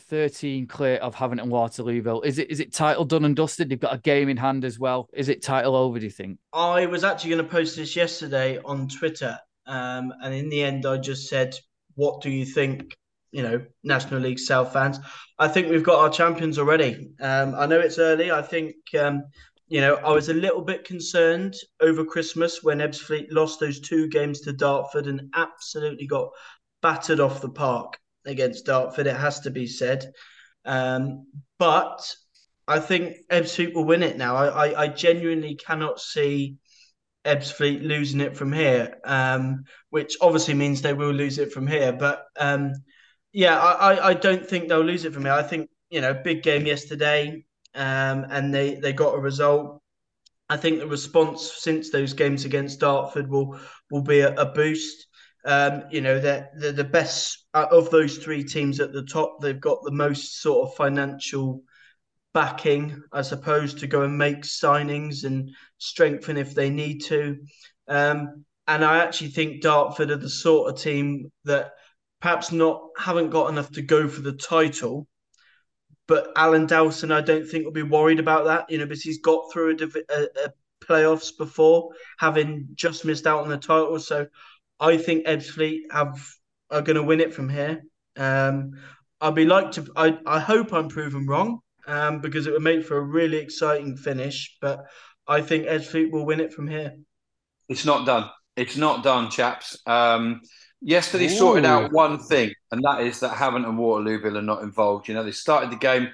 13 clear of Havant and Waterlooville. Is it is it title done and dusted? They've got a game in hand as well. Is it title over, do you think? I was actually going to post this yesterday on Twitter. Um, and in the end, I just said, What do you think, you know, National League South fans? I think we've got our champions already. Um, I know it's early. I think, um, you know, I was a little bit concerned over Christmas when Ebbsfleet lost those two games to Dartford and absolutely got battered off the park against Dartford. It has to be said, um, but I think Ebbsfleet will win it now. I, I, I genuinely cannot see Ebbsfleet losing it from here, um, which obviously means they will lose it from here. But um, yeah, I, I don't think they'll lose it from here. I think you know, big game yesterday, um, and they they got a result. I think the response since those games against Dartford will will be a, a boost. Um, you know, they're, they're the best of those three teams at the top. They've got the most sort of financial backing, I suppose, to go and make signings and strengthen if they need to. Um, and I actually think Dartford are the sort of team that perhaps not haven't got enough to go for the title. But Alan Dowson, I don't think will be worried about that, you know, because he's got through a, a, a playoffs before, having just missed out on the title. So I think Ebbsfleet have are going to win it from here. Um, I'd be like to. I I hope I'm proven wrong. Um, because it would make for a really exciting finish. But I think Ebbsfleet will win it from here. It's not done. It's not done, chaps. Um, yesterday Ooh. sorted out one thing, and that is that Havant and Waterlooville are not involved. You know, they started the game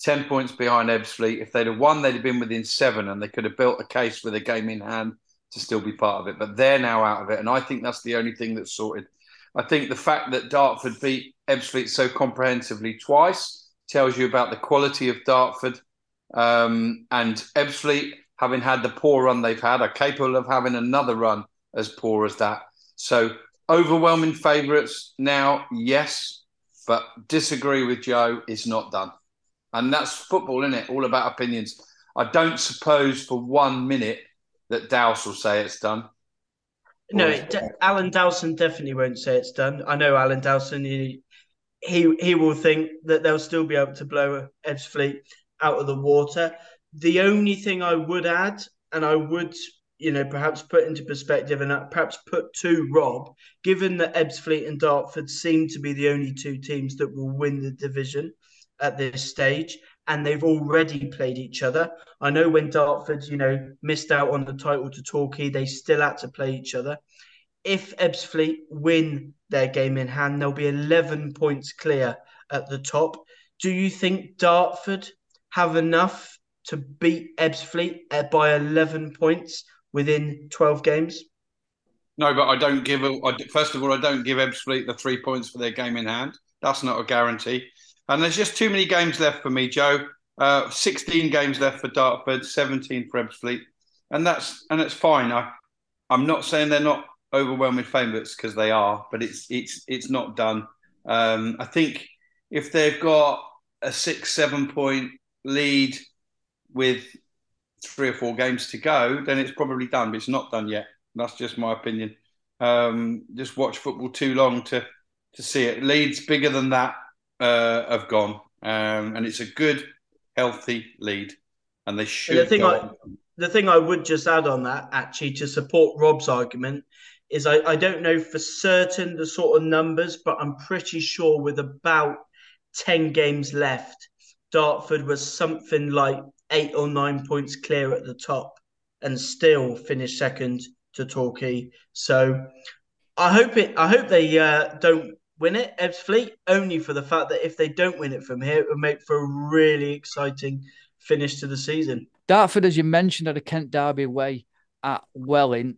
10 points behind Ebbsfleet. If they'd have won, they'd have been within seven, and they could have built a case with a game in hand to still be part of it. But they're now out of it, and I think that's the only thing that's sorted. I think the fact that Dartford beat Ebbsfleet so comprehensively twice tells you about the quality of Dartford. Um, and Ebbsfleet, having had the poor run they've had, are capable of having another run as poor as that. So overwhelming favourites now, yes, but disagree with Joe. It's not done, and that's football, isn't it? All about opinions. I don't suppose for one minute that Dowse will say it's done? No, Alan Dowson definitely won't say it's done. I know Alan Dowson. He, he he will think that they'll still be able to blow Ebbsfleet out of the water. The only thing I would add, and I would, you know, perhaps put into perspective and perhaps put to Rob, given that Ebbsfleet and Dartford seem to be the only two teams that will win the division at this stage, and they've already played each other. I know when Dartford, you know, missed out on the title to Torquay, they still had to play each other. If Ebbsfleet win their game in hand, they'll be 11 points clear at the top. Do you think Dartford have enough to beat Ebbsfleet uh, by 11 points within 12 games? No, but I don't give. A, first of all, I don't give Ebbsfleet the three points for their game in hand. That's not a guarantee. And there's just too many games left for me, Joe. Uh, 16 games left for Dartford, 17 for Ebbsfleet, and that's and it's fine. I, I'm not saying they're not overwhelming favourites because they are, but it's it's it's not done. Um, I think if they've got a six seven point lead with three or four games to go, then it's probably done. But it's not done yet. That's just my opinion. Um, just watch football too long to to see it. Leeds bigger than that uh, have gone, um, and it's a good, healthy lead, and they should. The thing, I, the thing I would just add on that, actually, to support Rob's argument, is I, I don't know for certain the sort of numbers, but I'm pretty sure with about ten games left, Dartford was something like eight or nine points clear at the top, and still finished second to Torquay. So I hope it. I hope they uh, don't win it, Ebbsfleet, only for the fact that if they don't win it from here, it would make for a really exciting finish to the season. Dartford, as you mentioned, had a Kent Derby away at Welling,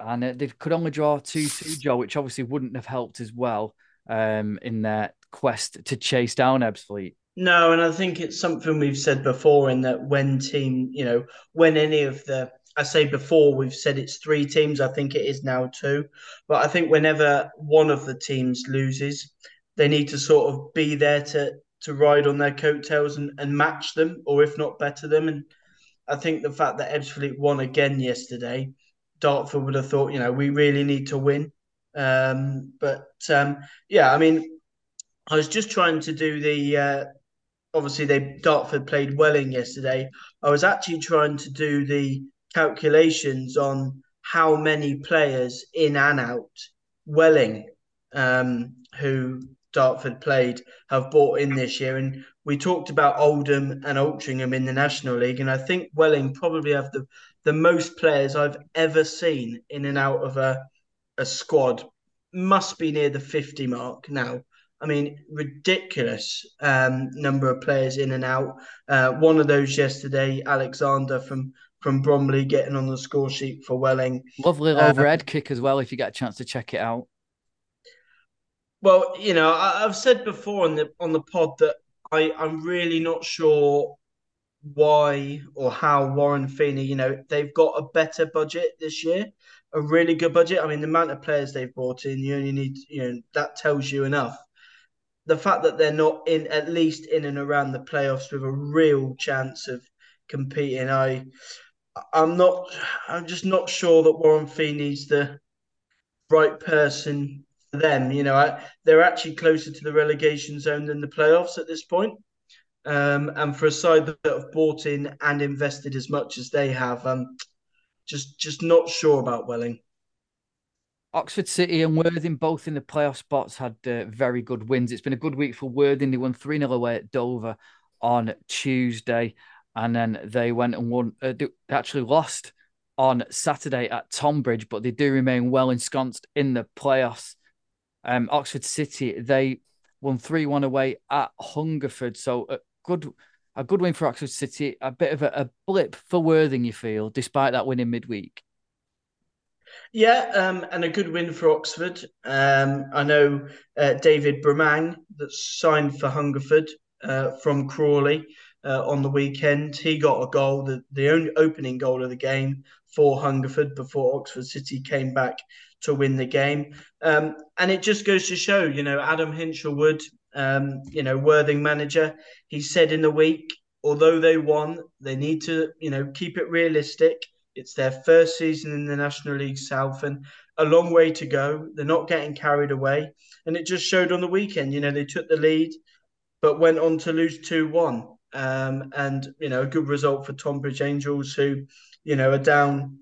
and uh, they could only draw 2 2, Joe, which obviously wouldn't have helped as well. um, in their quest to chase down Ebbsfleet. No, and I think it's something we've said before in that when team, you know, when any of the I say before we've said it's three teams, I think it is now two. But I think whenever one of the teams loses, they need to sort of be there to to ride on their coattails and, and match them, or if not better them. And I think the fact that Ebbsfleet won again yesterday, Dartford would have thought, you know, we really need to win. Um, but um, yeah, I mean, I was just trying to do the. Uh, obviously, they Dartford played Welling yesterday. I was actually trying to do the calculations on how many players in and out Welling, um, who Dartford played, have bought in this year. And we talked about Oldham and Altrincham in the National League, and I think Welling probably have the the most players I've ever seen in and out of a a squad. Must be near the fifty mark now. I mean, ridiculous um, number of players in and out. Uh, one of those yesterday, Alexander from from Bromley, getting on the score sheet for Welling. Lovely uh, overhead kick as well. If you get a chance to check it out. Well, you know, I, have said before on the on the pod that I I'm really not sure why or how Warren Feeney, you know, they've got a better budget this year, a really good budget. I mean, the amount of players they've brought in, you only need, you know, that tells you enough. The fact that they're not in at least in and around the playoffs with a real chance of competing, I I'm not I'm just not sure that Warren Feeney's the right person for them. You know, I, they're actually closer to the relegation zone than the playoffs at this point. Um, and for a side that have bought in and invested as much as they have, um, just just not sure about Welling. Oxford City and Worthing both in the playoff spots had uh, very good wins. It's been a good week for Worthing. They won 3 0 away at Dover on Tuesday, and then they went and won, uh, they actually lost on Saturday at Tonbridge, but they do remain well ensconced in the playoffs. Um, Oxford City, they won 3 1 away at Hungerford. So a good a good win for Oxford City, a bit of a, a blip for Worthing, you feel, despite that win in midweek. Yeah, um, and a good win for Oxford. Um, I know uh, David Bramang that signed for Hungerford uh, from Crawley uh, on the weekend. He got a goal, the, the only opening goal of the game for Hungerford before Oxford City came back to win the game. Um, and it just goes to show, you know, Adam Hinshelwood, um, you know, Worthing manager, he said in the week, although they won, they need to, you know, keep it realistic. It's their first season in the National League South and a long way to go. They're not getting carried away. And it just showed on the weekend, you know, they took the lead, but went on to lose 2 1. Um, and, you know, a good result for Tonbridge Angels, who, you know, are down,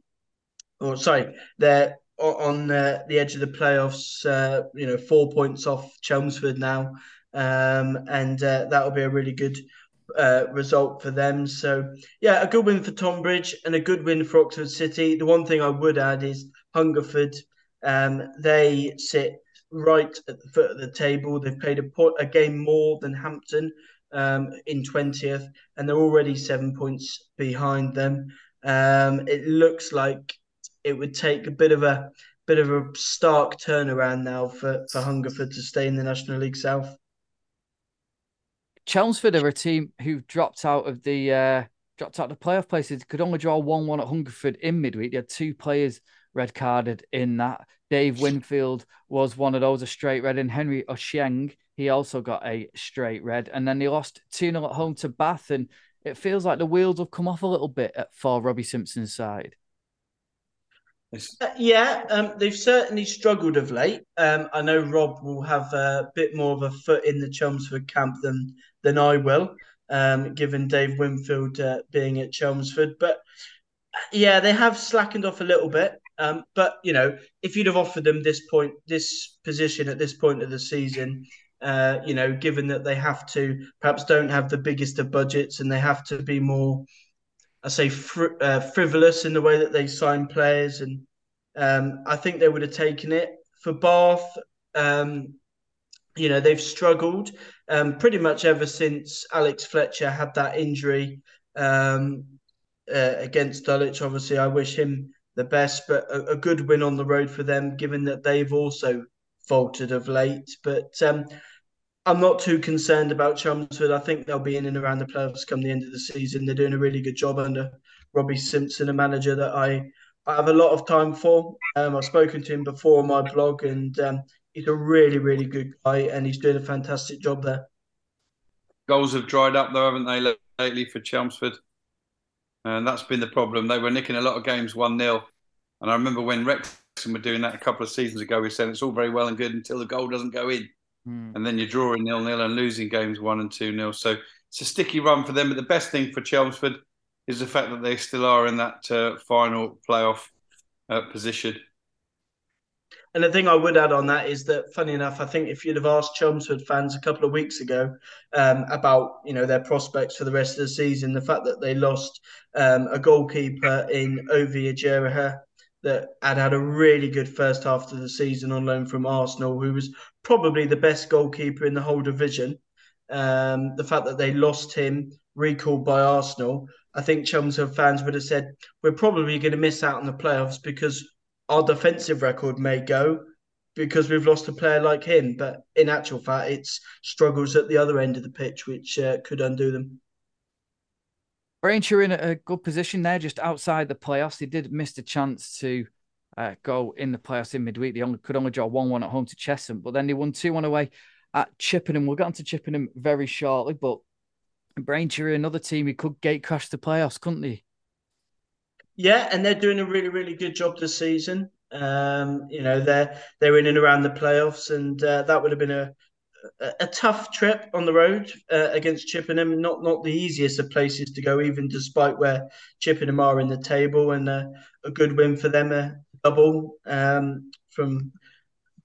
or sorry, they're on uh, the edge of the playoffs, uh, you know, four points off Chelmsford now. Um, and uh, that'll be a really good uh, result for them. So, yeah, a good win for Tonbridge and a good win for Oxford City. The one thing I would add is Hungerford. Um, they sit right at the foot of the table. They've played a, a game more than Hampton um, in 20th, and they're already seven points behind them. Um, it looks like it would take a bit of a bit of a stark turnaround now for, for Hungerford to stay in the National League South. Chelmsford are a team who dropped out of the uh, dropped out of the playoff places. Could only draw one one at Hungerford in midweek. They had two players red carded in that. Dave Winfield was one of those a straight red, and Henry Osheng he also got a straight red. And then they lost 2 0 at home to Bath, and it feels like the wheels have come off a little bit for Robbie Simpson's side. Uh, yeah, um, they've certainly struggled of late. Um, I know Rob will have a bit more of a foot in the Chelmsford camp than than I will, um, given Dave Winfield uh, being at Chelmsford. But yeah, they have slackened off a little bit. Um, but you know, if you'd have offered them this point, this position at this point of the season, uh, you know, given that they have to perhaps don't have the biggest of budgets and they have to be more I say fr- uh, frivolous in the way that they sign players, and um, I think they would have taken it for Bath. Um, you know they've struggled um, pretty much ever since Alex Fletcher had that injury um, uh, against Dulwich. Obviously, I wish him the best, but a, a, good win on the road for them, given that they've also faltered of late. But um, I'm not too concerned about Chelmsford. I think they'll be in and around the playoffs come the end of the season. They're doing a really good job under Robbie Simpson, a manager that I, I have a lot of time for. Um, I've spoken to him before on my blog, and um, he's a really, really good guy, and he's doing a fantastic job there. Goals have dried up, though, haven't they, lately for Chelmsford? And that's been the problem. They were nicking a lot of games 1 0. And I remember when Wrexham were doing that a couple of seasons ago, we said it's all very well and good until the goal doesn't go in. Mm. And then you're drawing nil nil and losing games one and two nil. So it's a sticky run for them. But the best thing for Chelmsford is the fact that they still are in that uh, final playoff uh, position. And the thing I would add on that is that, funny enough, I think if you'd have asked Chelmsford fans a couple of weeks ago um, about you know their prospects for the rest of the season, the fact that they lost um, a goalkeeper in Ovie Ejeheri that had had a really good first half of the season on loan from Arsenal, who was probably the best goalkeeper in the whole division. Um, the fact that they lost him, recalled by Arsenal, I think Chelmsford fans would have said, we're probably going to miss out on the playoffs because our defensive record may go because we've lost a player like him. But in actual fact, it's struggles at the other end of the pitch which uh, could undo them. Braintree are in a good position there, just outside the playoffs. They did miss the chance to uh, go in the playoffs in midweek. They only could only draw one one at home to Chesham, but then they won two one away at Chippenham. We'll get on to Chippenham very shortly, but Braintree, another team who could gate crash the playoffs, couldn't they? Yeah, and they're doing a really, really good job this season. Um, you know, they're they're in and around the playoffs, and uh, that would have been a a, tough trip on the road uh, against Chippenham. Not not the easiest of places to go, even despite where Chippenham are in the table, and uh, a good win for them, a double um, from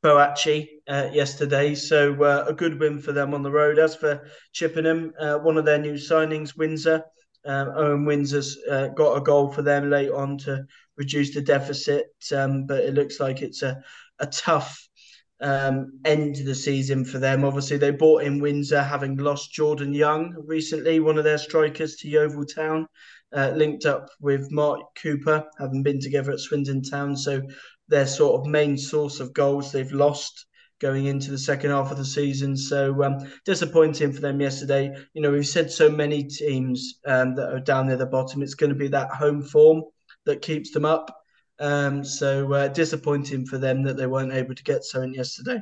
Boakye uh, yesterday. So uh, a good win for them on the road. As for Chippenham, uh, one of their new signings, Windsor. Um, Owen Windsor's uh, got a goal for them late on to reduce the deficit, um, but it looks like it's a, a tough um, end to the season for them. Obviously, they bought in Windsor, having lost Jordan Young recently, one of their strikers to Yeovil Town, uh, linked up with Mark Cooper, having been together at Swindon Town. So their sort of main source of goals they've lost going into the second half of the season. So um, disappointing for them yesterday. You know, we've said so many teams um, that are down near the bottom. It's going to be that home form that keeps them up. Um, so uh, disappointing for them that they weren't able to get something yesterday.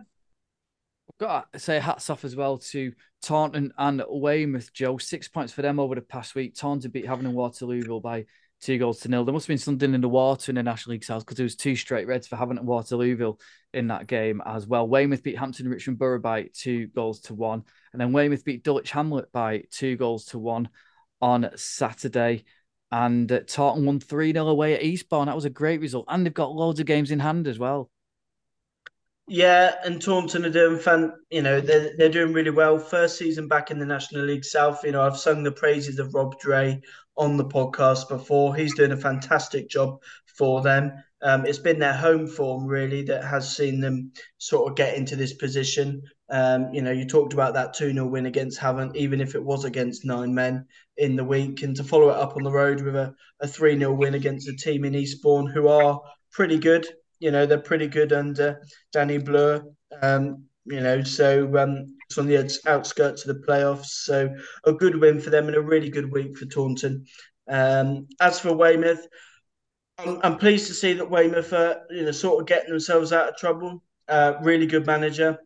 Got to say hats off as well to Taunton and Weymouth, Joe. Six points for them over the past week. Taunton beat Havant and Waterlooville by two goals to nil. There must have been something in the water in the National League South because there was two straight reds for Havant and Waterlooville in that game as well. Weymouth beat Hampton Richmond Borough by two goals to one. And then Weymouth beat Dulwich Hamlet by two goals to one on Saturday. And uh, Taunton won 3 0 away at Eastbourne. That was a great result. And they've got loads of games in hand as well. Yeah, and Taunton are doing fun. You know, they're, they're doing really well. First season back in the National League South. You know, I've sung the praises of Rob Dray on the podcast before. He's doing a fantastic job for them. Um, it's been their home form really that has seen them sort of get into this position. Um, you know, you talked about that 2 0 win against Havant, even if it was against nine men in the week, and to follow it up on the road with a, a 3 0 win against a team in Eastbourne who are pretty good. You know, they're pretty good under Danny Bloor. Um, you know, so um, it's on the outskirts of the playoffs. So a good win for them and a really good week for Taunton. Um, as for Weymouth, I'm, I'm, pleased to see that Weymouth are you know sort of getting themselves out of trouble. Uh, really good manager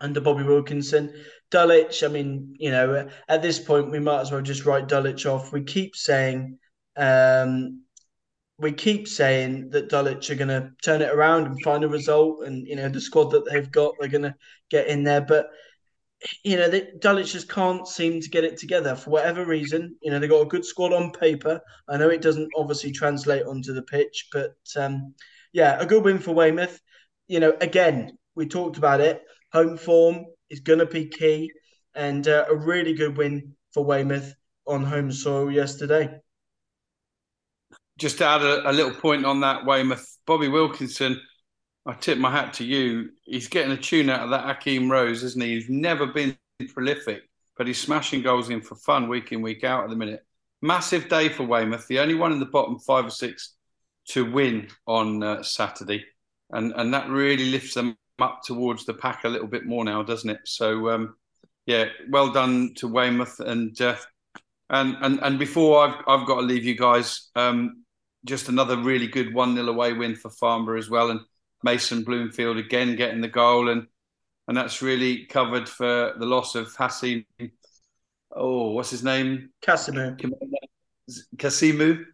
under Bobby Wilkinson. Dulwich, I mean, you know, at this point we might as well just write Dulwich off. We keep saying um, we keep saying that Dulwich are going to turn it around and find a result, and you know the squad that they've got, they're going to get in there. But you know, the, Dulwich just can't seem to get it together for whatever reason. You know, they got a good squad on paper. I know it doesn't obviously translate onto the pitch, but um, yeah, a good win for Weymouth. You know, again, we talked about it. Home form is going to be key, and uh, a really good win for Weymouth on home soil yesterday just to add a, a, little point on that, Weymouth, Bobby Wilkinson, I tip my hat to you. He's getting a tune out of that Akeem Rose, isn't he? He's never been prolific, but he's smashing goals in for fun week in, week out at the minute. Massive day for Weymouth, the only one in the bottom five or six to win on uh, Saturday. And, and that really lifts them up towards the pack a little bit more now, doesn't it? So um, yeah, well done to Weymouth and uh, and and and before I've I've got to leave you guys, um, just another really good one 0 away win for Farnborough as well, and Mason Bloomfield again getting the goal and and that's really covered for the loss of Hassim. Oh, what's his name? Kasimu. Kasimu.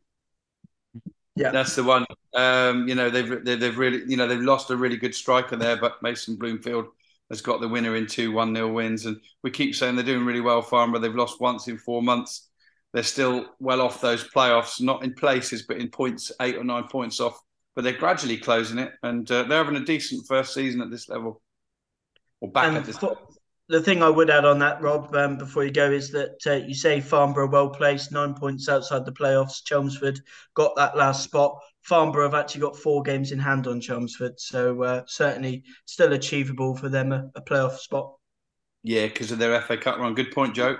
Yeah, that's the one. Um, you know they've they've really you know they've lost a really good striker there, but Mason Bloomfield has got the winner in two one 0 wins, and we keep saying they're doing really well. Farmer they've lost once in four months. They're still well off those playoffs, not in places, but in points, eight or nine points off. But they're gradually closing it, and uh, they're having a decent first season at this level, or back and at this. The thing I would add on that, Rob, um, before you go, is that uh, you say Farnborough well placed, nine points outside the playoffs. Chelmsford got that last spot. Farnborough have actually got four games in hand on Chelmsford, so uh, certainly still achievable for them a, a playoff spot. Yeah, because of their FA Cup run. Good point, Joe.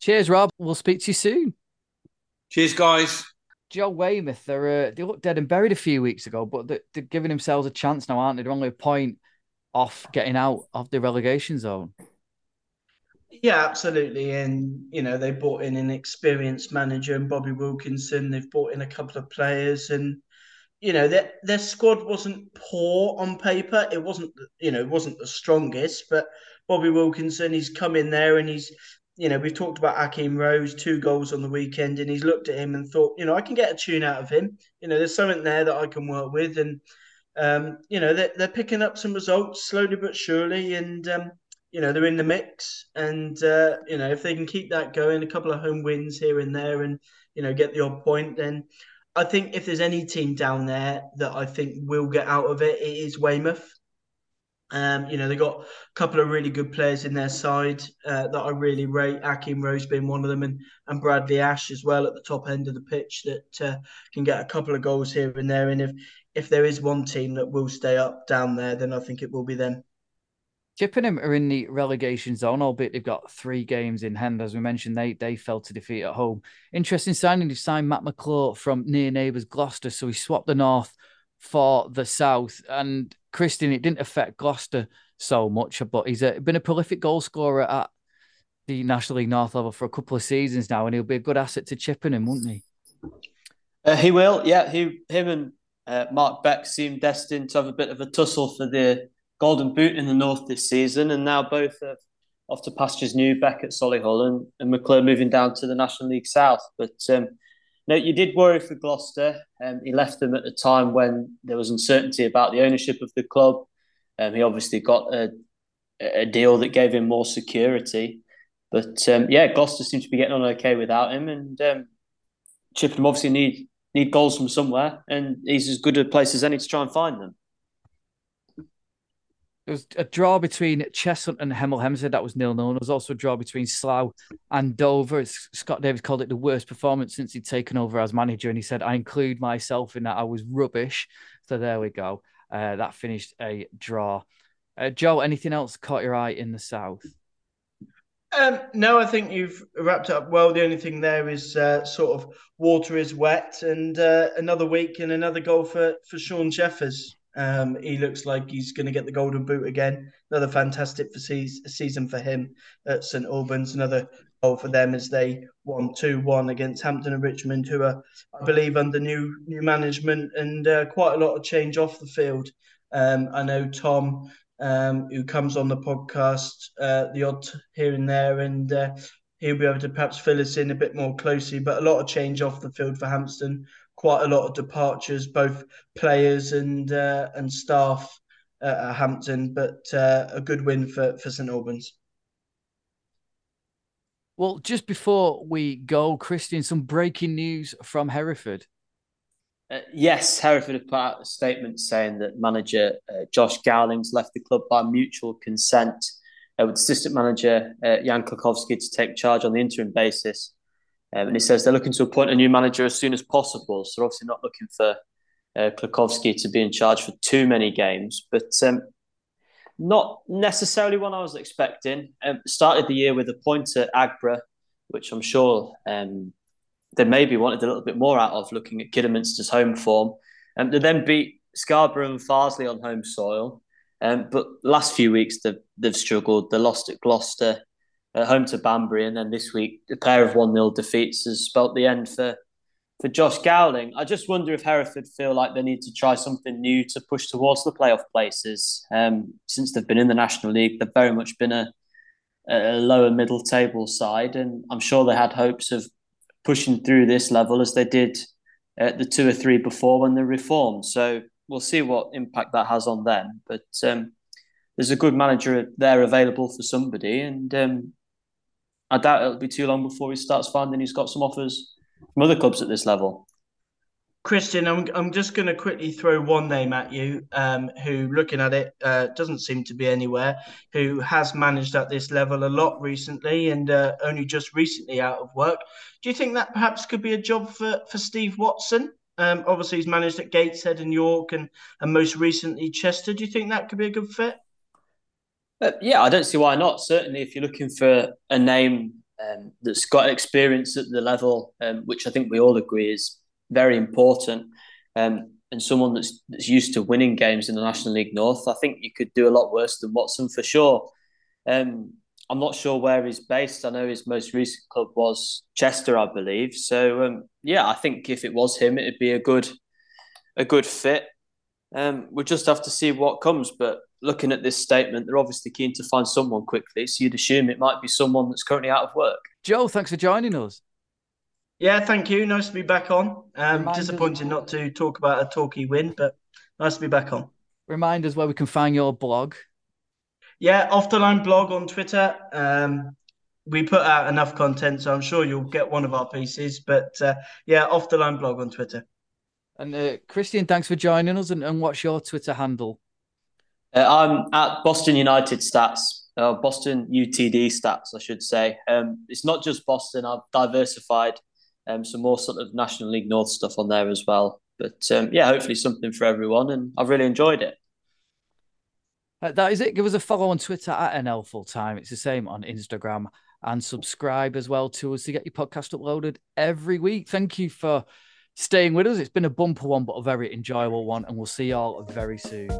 Cheers, Rob. We'll speak to you soon. Cheers, guys. Joe Weymouth, they're uh, they looked dead and buried a few weeks ago, but they're, they're giving themselves a chance now, aren't they? They're only a point off getting out of the relegation zone. Yeah, absolutely. And, you know, they brought in an experienced manager and Bobby Wilkinson. They've brought in a couple of players and, you know, their, their squad wasn't poor on paper. It wasn't, you know, it wasn't the strongest, but Bobby Wilkinson, he's come in there and he's, you know, we've talked about Akeem Rose, two goals on the weekend, and he's looked at him and thought, you know, I can get a tune out of him. You know, there's something there that I can work with. And, um, you know, they're, they're picking up some results slowly but surely. And, um, you know they're in the mix, and uh, you know if they can keep that going, a couple of home wins here and there, and you know get the odd point, then I think if there's any team down there that I think will get out of it, it is Weymouth. Um, you know, they got a couple of really good players in their side uh, that I really rate. Akeem Rose being one of them, and and Bradley Ash as well at the top end of the pitch that uh, can get a couple of goals here and there. And if if there is one team that will stay up down there, then I think it will be them. Chippenham are in the relegation zone, albeit they've got three games in hand. As we mentioned, they they fell to defeat at home. Interesting signing, They've signed Matt McClure from near neighbours Gloucester, so he swapped the north for the south. And Christian, it didn't affect Gloucester so much, but he's a, been a prolific goal scorer at the National League North level for a couple of seasons now, and he'll be a good asset to Chippenham, wouldn't he? Uh, he will, yeah. He, him, and uh, Mark Beck seem destined to have a bit of a tussle for the Golden Boot in the North this season, and now both have off to pastures new Beck at Solihull and, and McClure moving down to the National League South. But um, no, you did worry for Gloucester. Um, he left them at the time when there was uncertainty about the ownership of the club. Um, he obviously got a, a deal that gave him more security. But um, yeah, Gloucester seems to be getting on okay without him, and um, Chippenham obviously need need goals from somewhere, and he's as good a place as any to try and find them. There was a draw between Cheshunt and Hemel Hempstead. That was nil nil. There was also a draw between Slough and Dover. Scott Davis called it the worst performance since he'd taken over as manager, and he said, "I include myself in that. I was rubbish." So there we go. Uh, that finished a draw. Uh, Joe, anything else caught your eye in the south? Um, no, I think you've wrapped up well. The only thing there is uh, sort of water is wet, and uh, another week and another goal for for Shaun Jeffers. Um, he looks like he's going to get the golden boot again. Another fantastic for se- season for him at St Albans. Another goal for them as they won two one against Hampton and Richmond, who are, I believe, under new new management and uh, quite a lot of change off the field. Um, I know Tom, um, who comes on the podcast, uh, the odd here and there, and uh, he'll be able to perhaps fill us in a bit more closely. But a lot of change off the field for Hampton quite a lot of departures, both players and uh, and staff at Hampton, but uh, a good win for, for St Albans. Well, just before we go, Christian, some breaking news from Hereford. Uh, yes, Hereford have put out a statement saying that manager uh, Josh Gowling's left the club by mutual consent, uh, with assistant manager uh, Jan Klokowski to take charge on the interim basis. Um, and he says they're looking to appoint a new manager as soon as possible. So obviously not looking for uh, Klokowski to be in charge for too many games, but um, not necessarily one I was expecting. Um, started the year with a point at Aggborough, which I'm sure um, they maybe wanted a little bit more out of, looking at Kidderminster's home form. And um, they then beat Scarborough and Farsley on home soil. Um, but last few weeks they've, they've struggled. They lost at Gloucester, at home to Banbury, and then this week a pair of one 0 defeats has spelt the end for for Josh Gowling. I just wonder if Hereford feel like they need to try something new to push towards the playoff places. Um, since they've been in the National League, they've very much been a, a lower middle table side, and I'm sure they had hopes of pushing through this level as they did uh, the two or three before when they reformed. So we'll see what impact that has on them. But um, there's a good manager there available for somebody, and um, I doubt it'll be too long before he starts finding he's got some offers from other clubs at this level. Christian, I'm, I'm just going to quickly throw one name at you, um, who, looking at it, uh, doesn't seem to be anywhere, who has managed at this level a lot recently and uh, only just recently out of work. Do you think that perhaps could be a job for, for Steve Watson? Um, obviously, he's managed at Gateshead and York and, and most recently Chester. Do you think that could be a good fit? Uh, yeah, I don't see why not. Certainly, if you're looking for a name um, that's got experience at the level, um, which I think we all agree is very important. Um, and someone that's that's used to winning games in the National League North, I think you could do a lot worse than Watson for sure. Um, I'm not sure where he's based. I know his most recent club was Chester, I believe. So um, yeah, I think if it was him, it'd be a good a good fit. Um, we'll just have to see what comes. But looking at this statement, they're obviously keen to find someone quickly. So you'd assume it might be someone that's currently out of work. Joe, thanks for joining us. Yeah, thank you. Nice to be back on. Um, disappointing not to talk about a Torquay win, but nice to be back on. Remind us where we can find your blog. Yeah, off the line blog on Twitter. Um, we put out enough content, so I'm sure you'll get one of our pieces. But uh, yeah, off the line blog on Twitter. And uh, Christian, thanks for joining us. And, and what's your Twitter handle? Uh, I'm at Boston United Stats, uh, Boston UTD Stats, I should say. Um, it's not just Boston. I've diversified um, some more sort of National League North stuff on there as well. But um, yeah, hopefully something for everyone, and I've really enjoyed it. Uh, that is it. Give us a follow on Twitter at NL Full Time. It's the same on Instagram and subscribe as well to us to get your podcast uploaded every week. Thank you for staying with us. It's been a bumper one, but a very enjoyable one, and we'll see y'all very soon.